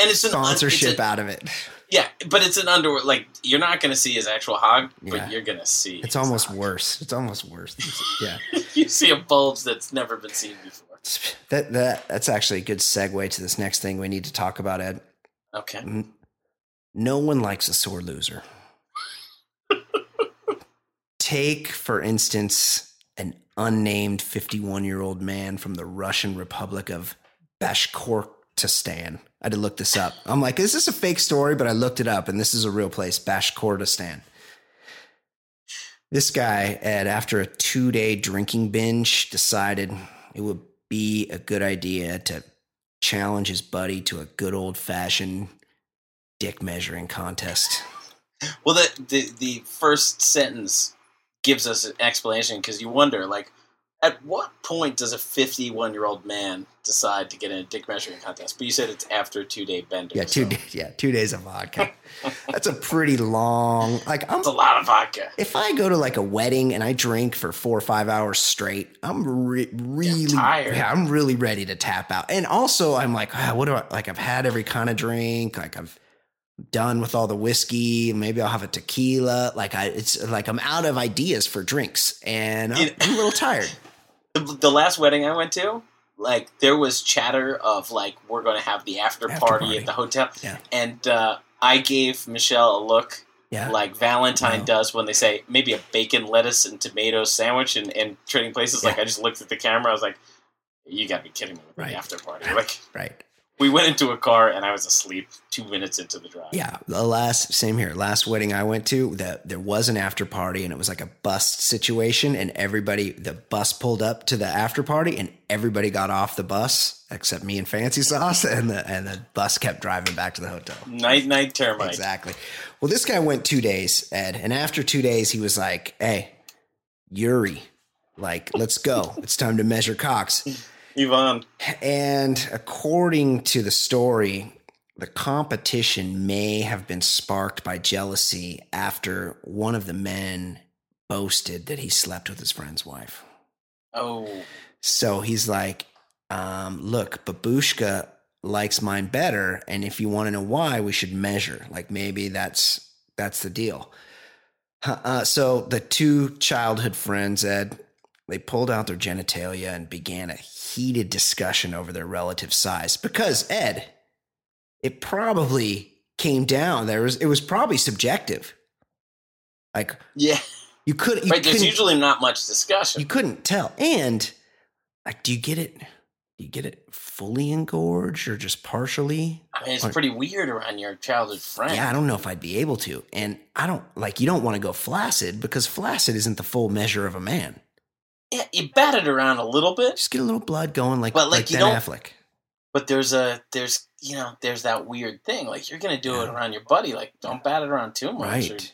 and it's an sponsorship it's a- out of it. Yeah, but it's an underwear. Like you're not going to see his actual hog, but Yeah. you're going to see. It's almost hog. worse. It's almost worse. Yeah. you see a bulge that's never been seen before. That that that's actually a good segue to this next thing we need to talk about, Ed. Okay. No one likes a sore loser. Take, for instance, an unnamed 51 year old man from the Russian Republic of Bashkortostan. I had to look this up. I'm like, is this a fake story? But I looked it up, and this is a real place, Bashkortostan. This guy, Ed, after a two day drinking binge, decided it would be a good idea to challenge his buddy to a good old fashioned dick measuring contest. Well, the the the first sentence gives us an explanation because you wonder, like, at what point does a 51 year old man decide to get in a dick measuring contest? But you said it's after a two day bender. Yeah, two so days. Yeah, two days of vodka. That's a pretty long. Like, I'm It's a lot of vodka. if I go to like a wedding and I drink for four or five hours straight, I'm re- really tired. Yeah, I'm really ready to tap out. And also, I'm like, ah, what do I like? I've had every kind of drink. Like I've done with all the whiskey. Maybe I'll have a tequila. Like I, it's like I'm out of ideas for drinks, and I'm, I'm a little tired. The, the last wedding I went to, like, there was chatter of like we're going to have the after, After party, party. at the hotel, Yeah. and uh, I gave Michelle a look, Yeah. like Valentine No. does when they say maybe a bacon, lettuce, and tomato sandwich in, in trading places. Like I just looked at the camera, I was like, "You got to be kidding me!" Right. the after party, like right. We went into a car and I was asleep two minutes into the drive. Yeah, the last same here. Last wedding I went to, that there was an after party and it was like a bus situation, and everybody the bus pulled up to the after party, and everybody got off the bus except me and Fancy Sauce, and the and the bus kept driving back to the hotel. Night night termite. Exactly. Well, this guy went two days, Ed, and after two days, he was like, "Hey, Yuri, like, let's go. It's time to measure cocks." Yvonne. And according to the story, the competition may have been sparked by jealousy after one of the men boasted that he slept with his friend's wife. Oh, So he's like, um, look, Babushka likes mine better, and if you want to know why, we should measure. Like maybe that's that's the deal. Uh, so the two childhood friends, Ed, they pulled out their genitalia and began a heated discussion over their relative size. Because Ed, it probably came down. There was it was probably subjective. Like yeah. you could you right. There's usually not much discussion. you couldn't tell. And like, do you get it? Do you get it fully engorged or just partially? I mean, it's Or- pretty weird around your childhood friend. Yeah, I don't know if I'd be able to. And I don't like you don't want to go flaccid because flaccid isn't the full measure of a man. Yeah, you bat it around a little bit, Just get a little blood going like, But, like, like you Ben don't- Affleck. but there's a there's you know there's that weird thing. Like you're gonna do it around your buddy. Like don't bat it around too much. or Right.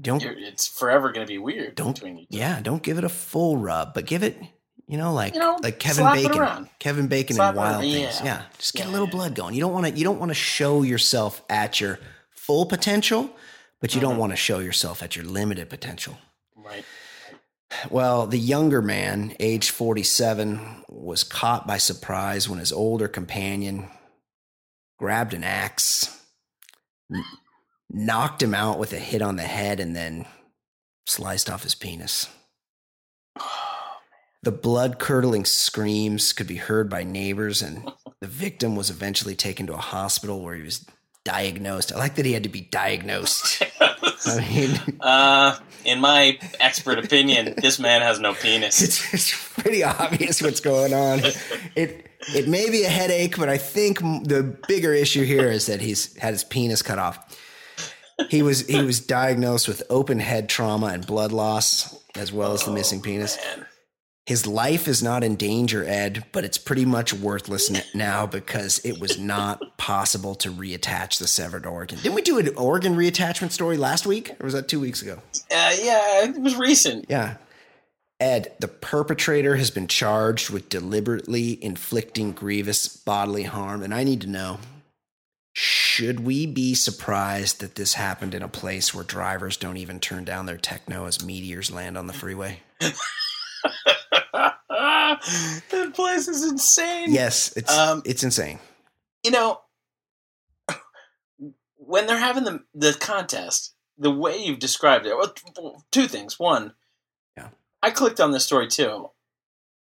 Don't it's forever gonna be weird Don't- between you. two. yeah, don't give it a full rub, but give it you know, like You know, like Kevin Bacon. Kevin Bacon Slap and Wild Things. yeah. Yeah, just get a little blood going. You don't want to you don't want to show yourself at your full potential, but you don't Mhm. want to show yourself at your limited potential. Right. Well, the younger man, age 47, was caught by surprise when his older companion grabbed an axe, knocked him out with a hit on the head, and then sliced off his penis. The blood curdling screams could be heard by neighbors, and the victim was eventually taken to a hospital where he was diagnosed. I like that he had to be diagnosed. I mean, uh, in my expert opinion, this man has no penis. it's, it's pretty obvious what's going on. It it may be a headache, but I think the bigger issue here is that he's had his penis cut off. He was he was diagnosed with open head trauma and blood loss, as well as the missing penis. Man. His life is not in danger, Ed, but it's pretty much worthless now because it was not possible to reattach the severed organ. Didn't we do an organ reattachment story last week, or was that two weeks ago? Uh, yeah, it was recent. Yeah. Ed, the perpetrator has been charged with deliberately inflicting grievous bodily harm. And I need to know should we be surprised that this happened in a place where drivers don't even turn down their techno as meteors land on the freeway? that place is insane. Yes, it's Um, it's insane. you know, when they're having the the contest, the way you've described it, well, two things. One, Yeah. I clicked on this story too.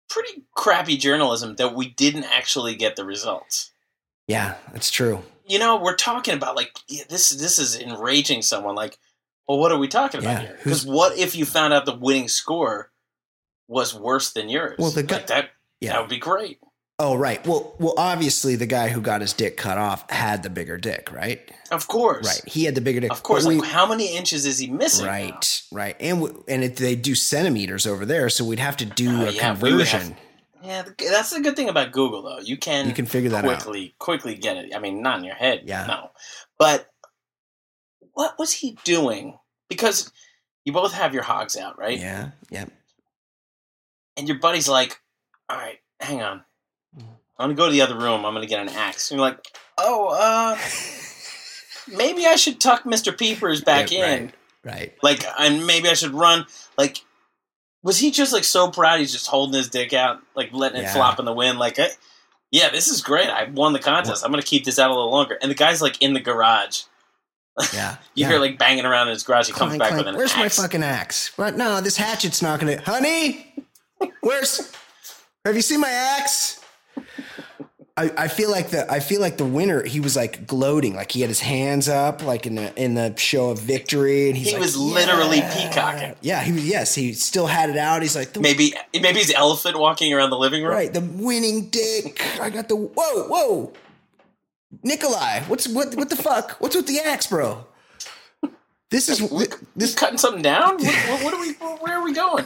Pretty crappy journalism that we didn't actually get the results. Yeah, that's true. You know, we're talking about like yeah, this. This is enraging someone. Like, well, what are we talking about Yeah, here? Because what if you found out the winning score was worse than yours? Well, the guy- Like, that that would be great. Oh, right. Well, well, obviously the guy who got his dick cut off had the bigger dick, right? Of course, Right. He had the bigger dick. Of course. We- Like, how many inches is he missing? now? Right, right, and w- and it, they do centimeters over there, so we'd have to do Oh, a yeah, we have- conversion. Yeah, that's the good thing about Google, though. You can You can figure that out. quickly quickly get it. I mean, not in your head, Yeah. no. But what was he doing? Because you both have your hogs out, right? Yeah, yeah. And your buddy's like, "All right, hang on. I'm gonna go to the other room. I'm gonna get an axe." And you're like, "Oh, uh, maybe I should tuck Mister Peepers back Yeah, in." Right, right. Like, and maybe I should run. Like, was he just like so proud? He's just holding his dick out, like letting it Yeah. flop in the wind. Like, eh, yeah, this is great. I won the contest. I'm gonna keep this out a little longer. And the guy's like in the garage. Yeah. You yeah. hear like banging around in his garage. He comes back clank. with an axe. Where's my fucking axe? What? No, this hatchet's not gonna. Honey, where's? Have you seen my axe? I, I feel like the I feel like the winner. He was like gloating, like he had his hands up, like in the in the show of victory, and he's He like, was literally "Yeah." peacocking. Yeah, he was. Yes, he still had it out. He's like, the, Maybe maybe he's elephant walking around the living room. right, the winning dick. I got the whoa, whoa, Nikolai. What's what? What the fuck? What's with the axe, bro? This is This this cutting something down? What, what are we? Where are we going?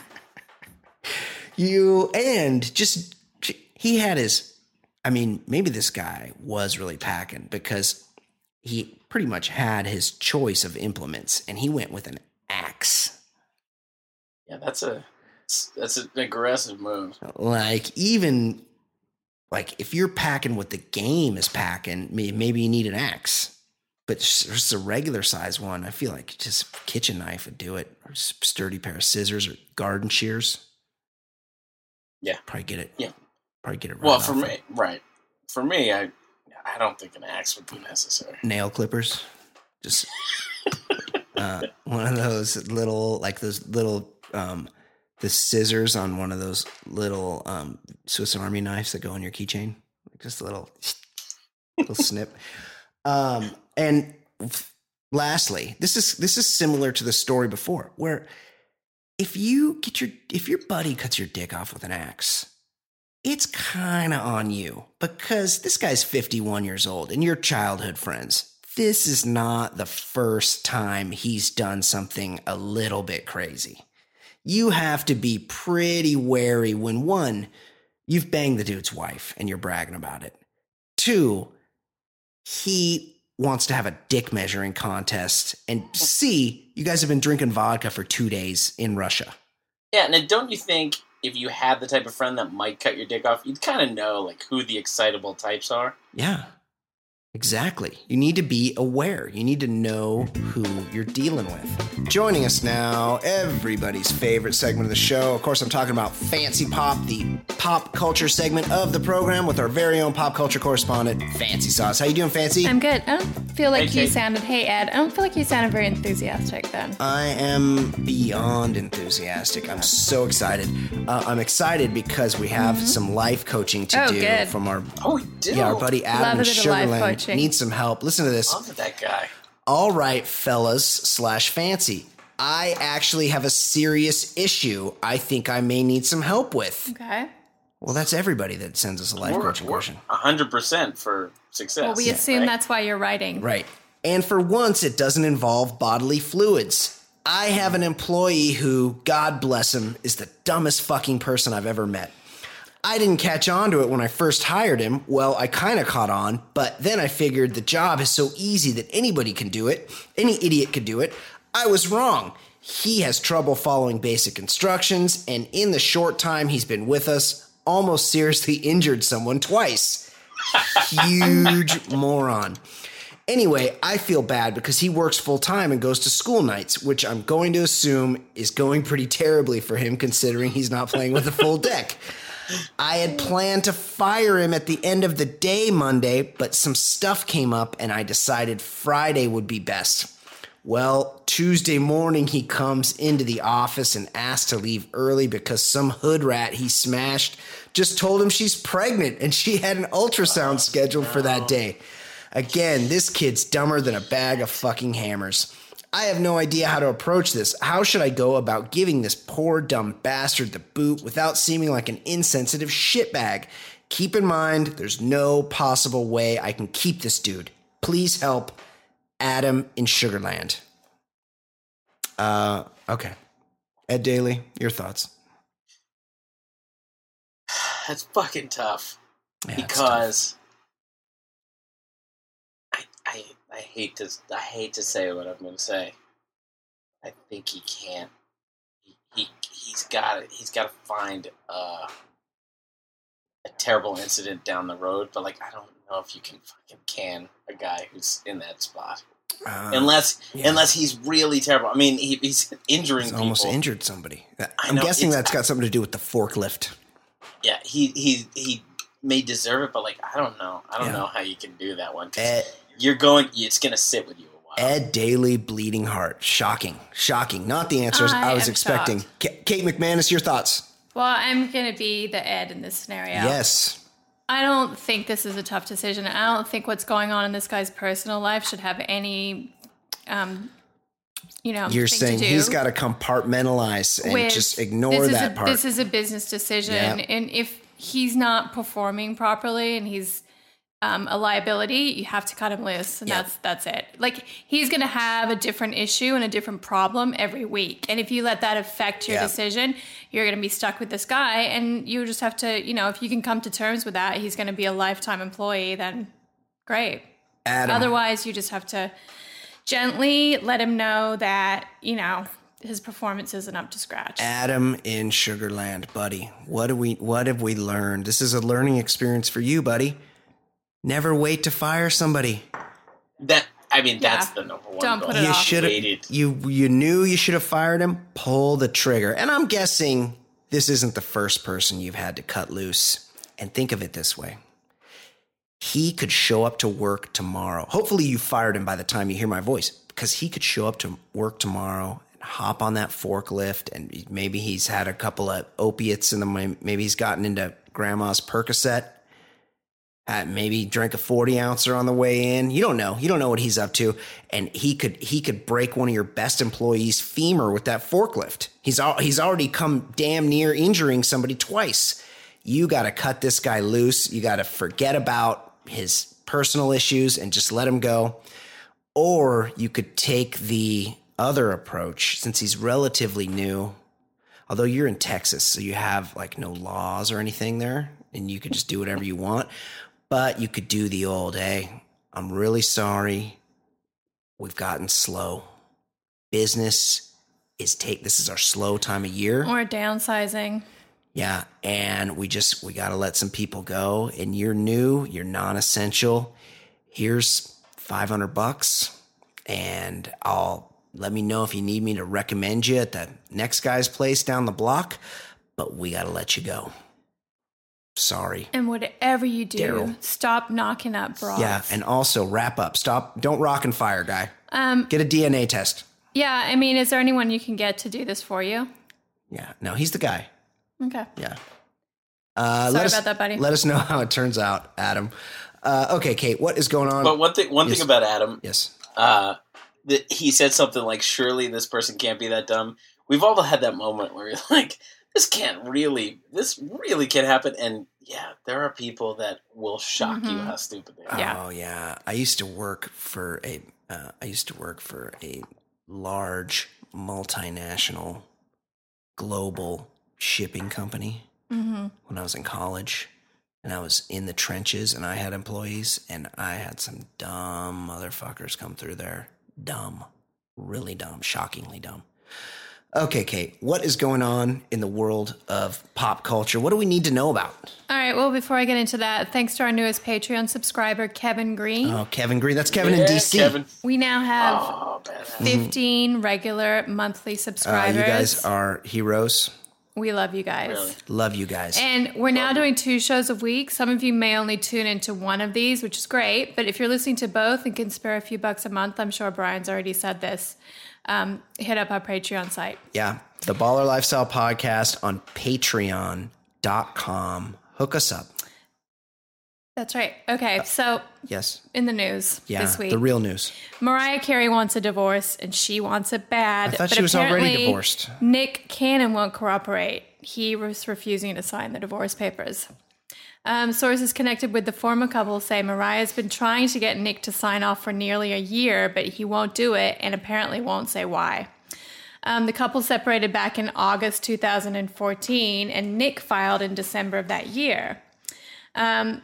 You and just he had his i mean maybe this guy was really packing because he pretty much had his choice of implements and he went with an axe. Yeah, that's a that's an aggressive move. like even like if you're packing what the game is packing may- maybe you need an axe. But just just a regular size one i feel like just a kitchen knife would do it. Or a sturdy pair of scissors or garden shears Yeah. probably get it Yeah. probably get it right Well, for me, right? For me, I I don't think an axe would be necessary. nail clippers. Just uh, one of those little, like those little, um, the scissors on one of those little um, Swiss Army knives that go on your keychain. Just a little, little snip. Um, and lastly, this is this is similar to the story before, where if you get your if your buddy cuts your dick off with an axe, it's kind of on you because this guy's 51 years old and your childhood friends. This is not the first time he's done something a little bit crazy. You have to be pretty wary when one, you've banged the dude's wife and you're bragging about it. Two, he wants to have a dick measuring contest. And C, you guys have been drinking vodka for two days in Russia. Yeah, and don't you think if you had the type of friend that might cut your dick off, you'd kind of know like who the excitable types are? Yeah, exactly. You need to be aware. You need to know who you're dealing with. Joining us now, everybody's favorite segment of the show. Of course, I'm talking about Fancy Pop, the pop culture segment of the program with our very own pop culture correspondent, Fancy Sauce. How you doing, Fancy? I'm good. I don't feel like Hey, you Kate. sounded. Hey, Ed. I don't feel like you sounded very enthusiastic then. I am beyond enthusiastic. I'm so excited. Uh, I'm excited because we have some life coaching to Oh, do good. from our Oh, we do. yeah our buddy Adam Love in a bit of life Sugarland. Coaching. Needs some help. Listen to this. Love that guy. All right, fellas slash fancy. I actually have a serious issue I think I may need some help with. Okay. Well, that's everybody that sends us a life We're coaching question. hundred percent for success. Well, we assume right? that's why you're writing. Right. And for once, it doesn't involve bodily fluids. I have an employee who, God bless him, is the dumbest fucking person I've ever met. I didn't catch on to it when I first hired him. Well, I kind of caught on, but then I figured the job is so easy that anybody can do it. Any idiot could do it. I was wrong. He has trouble following basic instructions, and in the short time he's been with us, almost seriously injured someone twice. Huge moron. Anyway, I feel bad because he works full time and goes to school nights, which I'm going to assume is going pretty terribly for him considering he's not playing with a full deck. I had planned to fire him at the end of the day Monday, but some stuff came up and I decided Friday would be best. Well, Tuesday morning he comes into the office and asks to leave early because some hood rat he smashed just told him she's pregnant and she had an ultrasound scheduled for that day. Again, this kid's dumber than a bag of fucking hammers. I have no idea how to approach this. How should I go about giving this poor dumb bastard the boot without seeming like an insensitive shitbag? Keep in mind, there's no possible way I can keep this dude. Please help Adam in Sugarland. Uh, okay. Ed Daly, your thoughts? That's fucking tough Yeah, because I hate to I hate to say what I'm going to say. I think he can't. He, he he's got it. He's got to find uh, a terrible incident down the road. But like, I don't know if you can fucking can a guy who's in that spot Uh, unless yeah. unless he's really terrible. I mean, he, he's injuring he's almost injured somebody. I I'm know, guessing that's got something to do with the forklift. Yeah, he he he may deserve it, but like I don't know. I don't Yeah. know how you can do that one. Ed, You're going. It's gonna sit with you a while. Ed Daly, bleeding heart. Shocking. Shocking. Not the answers I, I was expecting. shocked. Ka- Kate McManus, your thoughts? Well, I'm going to be the Ed in this scenario. Yes. I don't think this is a tough decision. I don't think what's going on in this guy's personal life should have any, um, you know, You're thing to saying do he's got to compartmentalize and with- just ignore that a, part. This is a business decision, Yep. and if he's not performing properly and he's um, a liability, you have to cut him loose, and Yep. that's that's it. Like he's going to have a different issue and a different problem every week, and if you let that affect your Yep. decision, you're going to be stuck with this guy, and you just have to, you know, if you can come to terms with that, he's going to be a lifetime employee. Then great. Adam, Otherwise, you just have to gently let him know that you know his performance isn't up to scratch. Adam in Sugarland, buddy. What do we what have we learned? This is a learning experience for you, buddy. Never wait to fire somebody. That I mean, that's the number one. Don't goal. put it You off. should have Waited. you you knew you should have fired him. Pull the trigger. And I'm guessing this isn't the first person you've had to cut loose. And think of it this way. He could show up to work tomorrow. Hopefully you fired him by the time you hear my voice because he could show up to work tomorrow and hop on that forklift and maybe he's had a couple of opiates in the maybe he's gotten into grandma's Percocet uh, maybe drank a 40 ouncer on the way in. You don't know. You don't know what he's up to. And he could he could break one of your best employees' femur with that forklift. He's al- he's already come damn near injuring somebody twice. You got to cut this guy loose. You got to forget about his personal issues and just let him go. Or you could take the other approach since he's relatively new. Although you're in Texas, so you have like no laws or anything there, and you could just do whatever you want. But you could do the old, hey, I'm really sorry. We've gotten slow. Business is take this is our slow time of year. or downsizing. Yeah, and we just we got to let some people go and you're new, you're non-essential. Here's 500 bucks and I'll let me know if you need me to recommend you at the next guy's place down the block, but we got to let you go. Sorry. And whatever you do, Daryl. stop knocking up broads. Yeah, and also wrap up. Stop. Don't rock and fire, guy. um, Get a DNA test. yeah. I mean, is there anyone you can get to do this for you? Yeah, no, he's the guy. Okay. Yeah. Uh, Sorry let us, about that, buddy. Let us know how it turns out, Adam. Uh, okay, Kate, what is going on? But one thing, one Yes. thing about Adam, yes. uh, that he said something like, "Surely this person can't be that dumb." We've all had that moment where you're like, "This can't really, this really can't happen." And yeah, there are people that will shock you Mhm. how stupid they are. Yeah. Oh yeah. I used to work for a. Uh, I used to work for a large multinational, global shipping company hmm when I was in college, and I was in the trenches, and I had employees, and I had some dumb motherfuckers come through there. Dumb, really dumb, shockingly dumb. Okay, Kate, what is going on in the world of pop culture? What do we need to know about? All right. Well, before I get into that, thanks to our newest Patreon subscriber, Kevin Green, Oh, Kevin Green. That's Kevin in DC. Kevin. we now have Oh, badass. 15 regular monthly Uh, subscribers. you guys are heroes. we love you guys. Really? Love you guys. And we're now doing two shows a week. Some of you may only tune into one of these, which is great. But if you're listening to both and can spare a few bucks a month, I'm sure Brian's already said this. Um, hit up our Patreon site. yeah, the Baller Lifestyle Podcast on Patreon.com. Hook us up. That's right. Okay, so Yes. in the news Yeah, this week, the real news. Mariah Carey wants a divorce, and she wants it bad. I thought but she was already divorced. Nick Cannon won't cooperate. He was refusing to sign the divorce papers. Um, sources connected with the former couple say Mariah's been trying to get Nick to sign off for nearly a year, but he won't do it and apparently won't say why. Um, the couple separated back in August 2014, and Nick filed in December of that year. Um,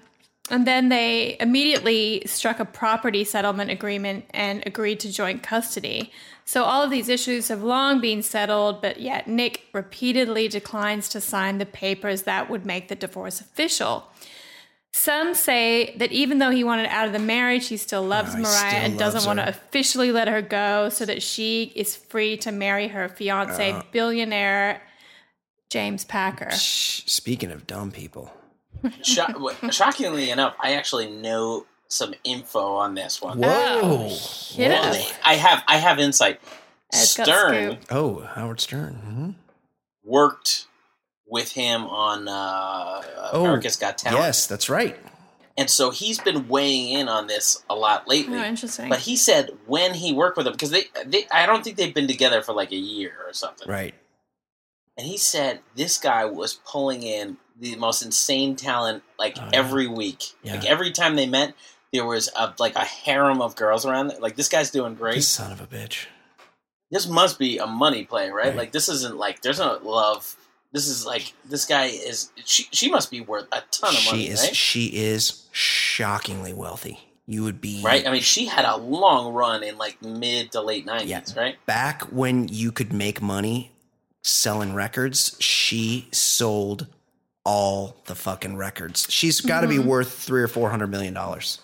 and then they immediately struck a property settlement agreement and agreed to joint custody. So all of these issues have long been settled, but yet Nick repeatedly declines to sign the papers that would make the divorce official. Some say that even though he wanted out of the marriage, he still loves Oh, Mariah still and doesn't loves want to officially let her go so that she is free to marry her fiance, Uh. billionaire James Packer. Shh, Speaking of dumb people. Sho- shockingly enough, I actually know some info on this one. Whoa. Hit Well, us. I have I have insight. Ed's Stern. Oh, Howard Stern. hmm worked with him on uh, Oh, America's Got Talent. Yes, that's right. And so he's been weighing in on this a lot lately. Oh, interesting. But he said when he worked with him, because they, they, I don't think they've been together for like a year or something. Right. And he said this guy was pulling in the most insane talent like Oh, yeah. every week. Yeah. Like every time they met, there was a, like a harem of girls around. Like this guy's doing great. This son of a bitch. This must be a money play, right? Right. Like this isn't like there's no love. This is like this guy is. She she must be worth a ton of She money, is right? she is shockingly wealthy. You would be right? I mean, she had a long run in like mid to late nineties, Yeah. right? back when you could make money selling records, she sold all the fucking records. She's got to be mm-hmm. worth three or four hundred million dollars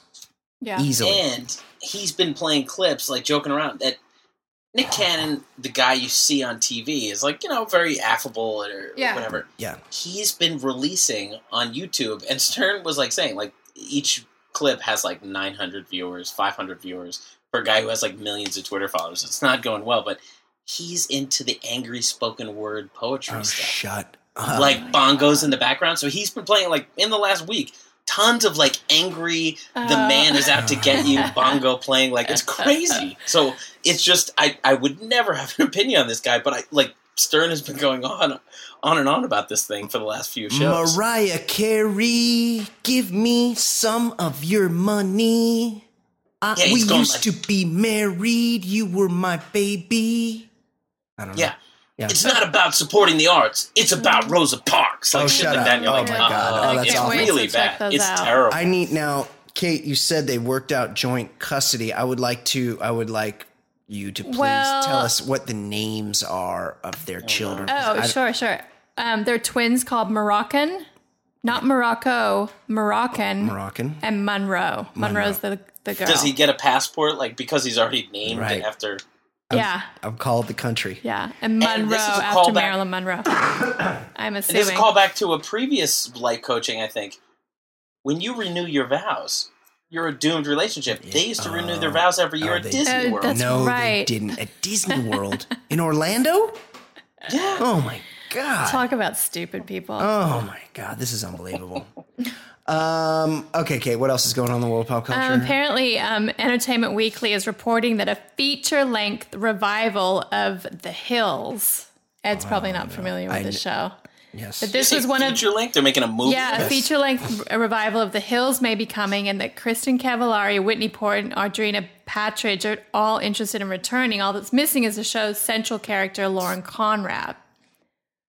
yeah. easily. And he's been playing clips, like joking around that Nick Cannon, the guy you see on TV, is like you know very affable or Yeah. whatever. yeah, He's been releasing on YouTube, and Stern was like saying like each clip has like 900 viewers, 500 viewers for a guy who has like millions of Twitter followers. It's not going well, but he's into the angry spoken word poetry oh, stuff shut up. like bongos in the background. So he's been playing like in the last week, tons of like angry. The Uh. man is out to get you. Bongo playing like it's crazy. So it's just I I would never have an opinion on this guy, but I like Stern has been going on on and on about this thing for the last few shows. Mariah Carey, give me some of your money. I, Yeah, we used like- to be married. You were my baby. I don't know. Yeah. Yeah. It's not about supporting the arts. It's about Rosa Parks. Like Oh, shit shut like up. that. And you're Oh like, my oh, God. Oh, like, that's it's awful. really bad. It's out. terrible. I need now, Kate. You said they worked out joint custody. I would like to. I would like you to please Well- tell us what the names are of their children. Oh, I- sure, sure. Um, they're twins called Moroccan, not Morocco, Moroccan, Moroccan. and Monroe. Monroe's the the girl. Does he get a passport like because he's already named Right. after? Yeah, I'm called the country. yeah, and Monroe this is a after callback- Marilyn Monroe. I'm And this assuming. call back to a previous life coaching, I think. When you renew your vows, you're a doomed relationship. They used to renew their oh, vows every year Oh, at they- Disney Oh, World. that's no, they didn't. At Disney World in Orlando. yeah. Oh my god. Talk about stupid people. Oh my god, this is unbelievable. um. Okay, Kate. What else is going on in the world of pop culture? Um, apparently, um, Entertainment Weekly is reporting that a feature-length revival of The Hills. Ed's probably not familiar with I the kn- show. yes. But this Say was one of feature length. They're making a movie. Yeah, a feature length revival of The Hills may be coming, and that Kristin Cavallari, Whitney Port, and Audrina Patridge are all interested in returning. All that's missing is the show's central character, Lauren Conrad.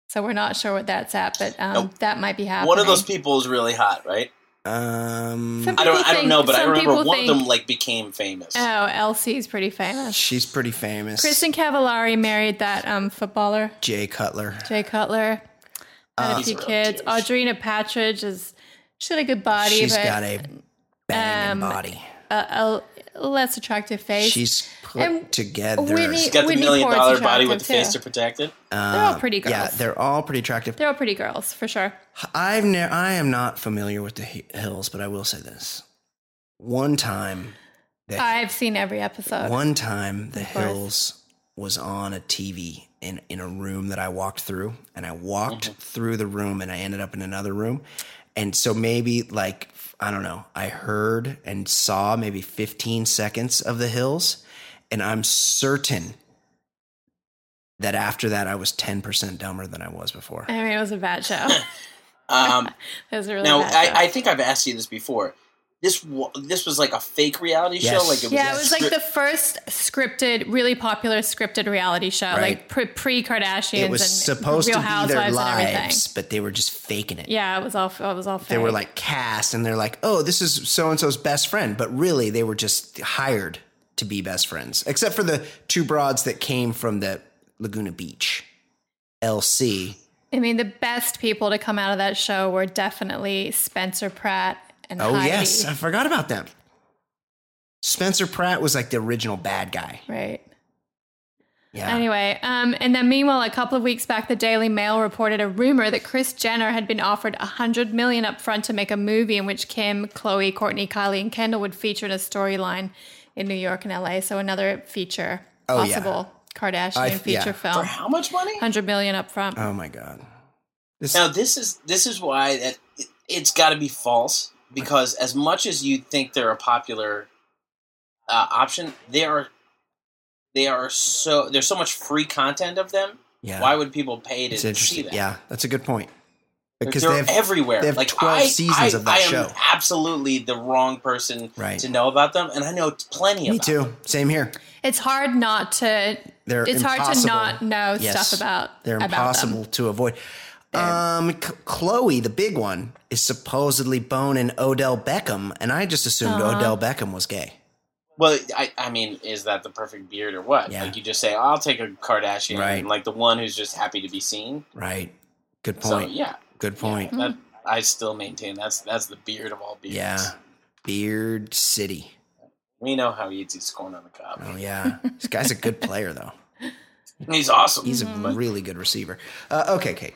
So we're not sure what that's at, but um, Nope. that might be happening. One of those people is really hot, right? um. Some I don't. people I don't think- know, but I some remember people one of think- them like became famous. Oh, LC's pretty famous. She's pretty famous. Kristin Cavallari married that um, footballer, Jay Cutler. Jay Cutler. Had a few a kids. douche. Audrina Patridge is she had a good body, She's but got a banging um, body. a, a less attractive face. She's put and together. Whitney- She's got the Whitney million Port's dollar body with the attractive, face to protect it. Uh, they're all pretty girls. Yeah, they're all pretty attractive. They're all pretty girls for sure. I've ne- I am not familiar with the Hills, but I will say this: one time, the I've seen every episode. one time the Hills was on a TV in in a room that I walked through, and I walked mm-hmm. through the room, and I ended up in another room, and so maybe like I don't know, I heard and saw maybe 15 seconds of the Hills, and I'm certain that after that I was 10% dumber than I was before. I mean, it was a bad show. Um, It was a really now, bad show. I, I think I've asked you this before. This this was like a fake reality Yes. show. Like it was yeah, it was like the first scripted, really popular scripted reality show, Right. like pre Kardashians. it was and supposed Real to be their Housewives and everything. lives, but they were just faking it. Yeah, it was all. It was all. Fake. They were like cast, and they're like, "Oh, this is so and so's best friend," but really, they were just hired to be best friends. Except for the two broads that came from the Laguna Beach, LC. I mean, the best people to come out of that show were definitely Spencer Pratt and Oh Heidi. yes, I forgot about them. Spencer Pratt was like the original bad guy. right. Yeah. Anyway, um, and then meanwhile, a couple of weeks back, the Daily Mail reported a rumor that Kris Jenner had been offered a hundred million up front to make a movie in which Kim, Khloé, Kourtney, Kylie, and Kendall would feature in a storyline in New York and LA. So another feature, Oh, yeah. possible Kardashian I- feature yeah. for film. how much money? Hundred million up front. oh my god. This, Now this is this is why that it, it's got to be false because as much as you think they're a popular uh, option, they are they are so there's so much free content of them. yeah, Why would people pay to see interesting. that? Yeah, that's a good point. They're- Because they're they have everywhere. they have like 12 I, seasons I, of that I am show. absolutely the wrong person Right. to know about them, and I know plenty of them. Me about too. them. Same here. It's hard not to. They're it's hard to not know Yes. stuff about. They're about them. impossible to avoid. Um, C- Khloé, the big one, is supposedly boning Odell Beckham, and I just assumed Uh-huh. Odell Beckham was gay. Well, I, I mean, is that the perfect beard or what? Yeah. Like you just say, oh, I'll take a Kardashian, Right. like the one who's just happy to be seen. Right. Good So point. yeah, Good point. that I still maintain that's that's the beard of all beards. Yeah. Beard City. we know how he eats his corn on the cob. Oh yeah, this guy's a good player though. He's awesome. He's a Mm-hmm. really good receiver. Uh, okay, Kate.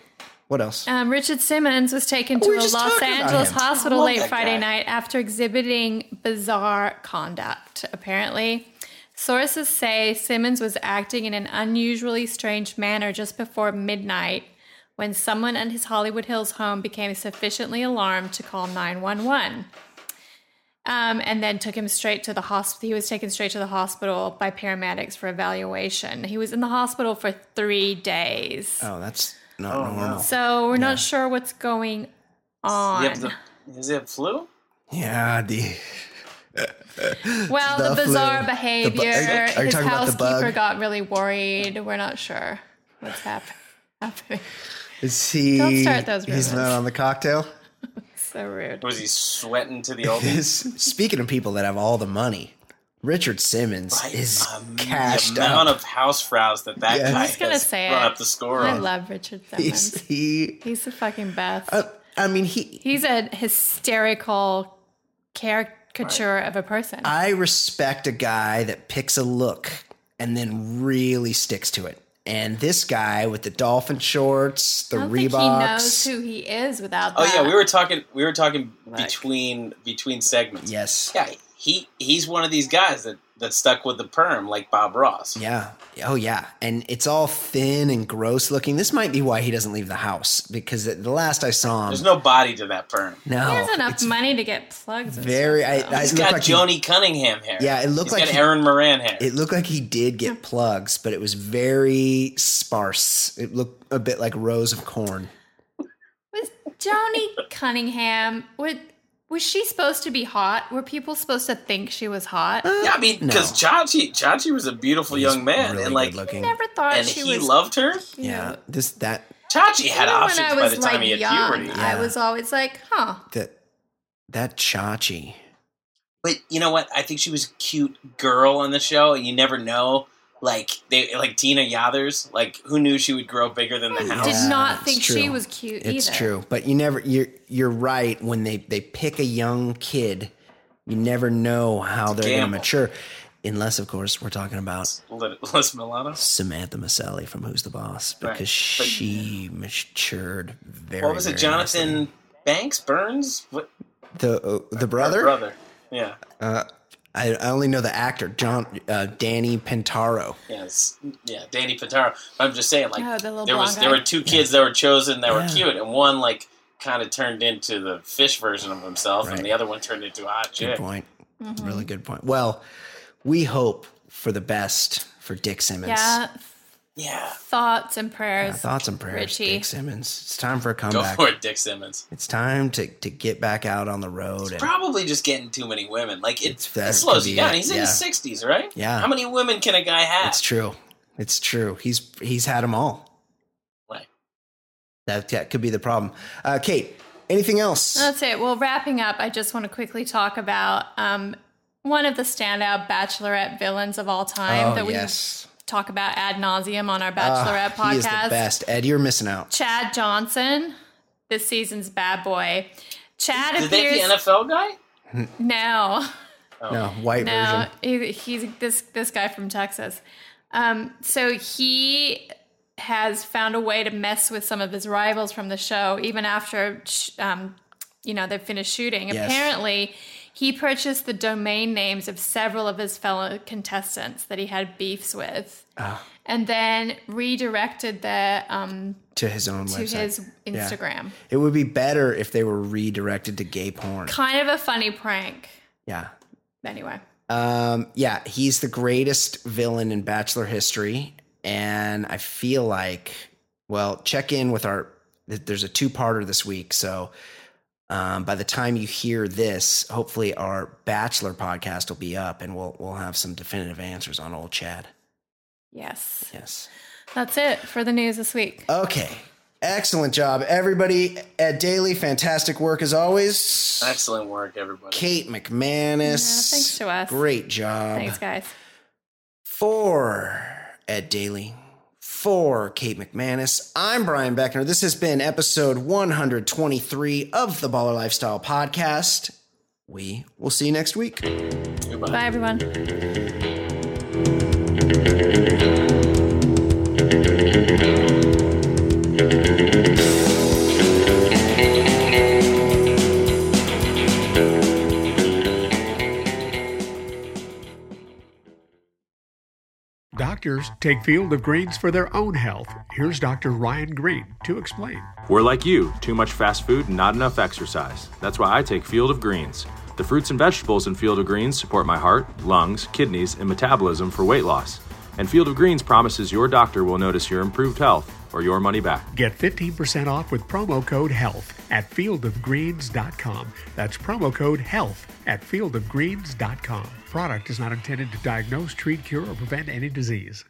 What else? Um, Richard Simmons was taken to we a Los Angeles hospital late Friday guy. night after exhibiting bizarre conduct, apparently. Sources say Simmons was acting in an unusually strange manner just before midnight when someone at his Hollywood Hills home became sufficiently alarmed to call 911. Um, and then took him straight to the hospital. He was taken straight to the hospital by paramedics for evaluation. He was in the hospital for three days. Oh, that's not Oh, normal. no. So we're not sure what's going on. You have the, is it flu? Yeah, the well, the the, bizarre flu. The bu- behavior. are you His talking about the housekeeper bug? got really worried. We're not sure what's hap- happening. is he? Don't start those rumors. He's not on the cocktail. So rude. Was he sweating to the oldies? Speaking of people that have all the money, Richard Simmons Right. is Um, cashed the amount up. of housefrause that that Yeah. guy I was gonna has say run it. up the score I on. love Richard He's Simmons. he. He's the fucking best. Uh, I mean, he. He's a hysterical caricature of a person. I respect a guy that picks a look and then really sticks to it. And this guy with the dolphin shorts, the I don't think he knows who he is without Oh that. yeah, we were talking. We were talking Like- between between segments. yes. Yeah, he he's one of these guys that that stuck with the perm like Bob Ross. Yeah. Oh, yeah. And it's all thin and gross looking. This might be why he doesn't leave the house because the the last I saw him, There's no body to that perm. no, He has enough money to get plugs. Very. I, stuff. I He's it got looked like he- Joanie Cunningham hair. Yeah, it looked He's like got he- Erin Moran hair. It looked like he did get plugs, but it was very sparse. It looked a bit like rows of corn. Was Joanie Cunningham? Was, was she supposed to be hot? Were people supposed to think she was hot? Uh, yeah, I mean, No. because Chachi Chachi was a beautiful He's young man, really and like, good looking. Never thought and she he was. loved her. cute. yeah, this that Chachi had Even options when I by was the time like he had young, puberty. I was always like, huh. that that Chachi. But you know what? I think she was a cute girl on the show, and you never know. Like they, like Tina Yothers, like who knew she would grow bigger than the house? Did not it's think she was cute It's either. true, but you never. You're you're right. When they they pick a young kid, you never know how they're going to mature, unless of course we're talking about Liz Milano. Samantha Micelli from Who's the Boss Right, because but- she matured very. What was it, very nicely. Jonathan Banks Burns? What The uh, the her brother. brother. Yeah. Uh, I, I only know the actor John uh, Danny Pintauro. Yes, yeah, Danny Pintauro. I'm just saying, like Oh, the there was blonde there were two kids that were chosen that were cute, and one like kind of turned into the fish version of himself, Right. and the other one turned into a hot Good point. Mm-hmm. Really good point. Well, we hope for the best for Dick Simmons. Yeah. Yeah, Thoughts and prayers. Uh, thoughts and prayers, Richie. Dick Simmons. It's time for a go comeback. for it, Dick Simmons. It's time to, to get back out on the road. And, Probably just getting too many women. Like it, It's- it slows you down. it, He's in his sixties, right? Yeah. How many women can a guy have? it's true. It's true. He's he's had them all. Right. That, that could be the problem. Uh, Kate, anything else? That's it. Well, wrapping up, I just want to quickly talk about um, one of the standout Bachelorette villains of all time oh, that we yes. Talk about ad nauseum on our Ah, Bachelorette He is the podcast. best. Ed, you're missing out. Chad Johnson, this season's bad boy. Chad Did they appears the NFL guy? no, No, white no, version. he, he's this this guy from Texas. Um, so he has found a way to mess with some of his rivals from the show, even after sh- um, you know they've finished shooting. Yes. Apparently, he purchased the domain names of several of his fellow contestants that he had beefs with. Ah. and then redirected their um, to his own to website. his Yeah. Instagram. It would be better if they were redirected to gay porn. Kind of a funny prank. Yeah. Anyway, Um, yeah, he's the greatest villain in Bachelor history. And I feel like, well, check in with our, there's a two parter this week. So um, by the time you hear this, hopefully our Bachelor podcast will be up and we'll, we'll have some definitive answers on old Chad. yes, Yes. that's it for the news this week. Okay. Excellent job, everybody at Daily. Fantastic work as always. Excellent work, everybody. Kate McManus. Yeah, thanks to us. Great job. Thanks, guys. For at Daly, for Kate McManus, I'm Brian Beckner. This has been episode 123 of the Baller Lifestyle Podcast. We will see you next week. Goodbye. Bye, everyone. Doctors take Field of Greens for their own health. Here's Dr. Ryan Green to explain. We're like you, too much fast food not enough exercise. That's why I take Field of Greens. The fruits and vegetables in Field of Greens support my heart, lungs, kidneys, and metabolism for weight loss. And Field of Greens promises your doctor will notice your improved health or your money back. Get 15% off with promo code HEALTH at fieldofgreens.com. That's promo code HEALTH at fieldofgreens.com. Product is not intended to diagnose, treat, cure, or prevent any disease.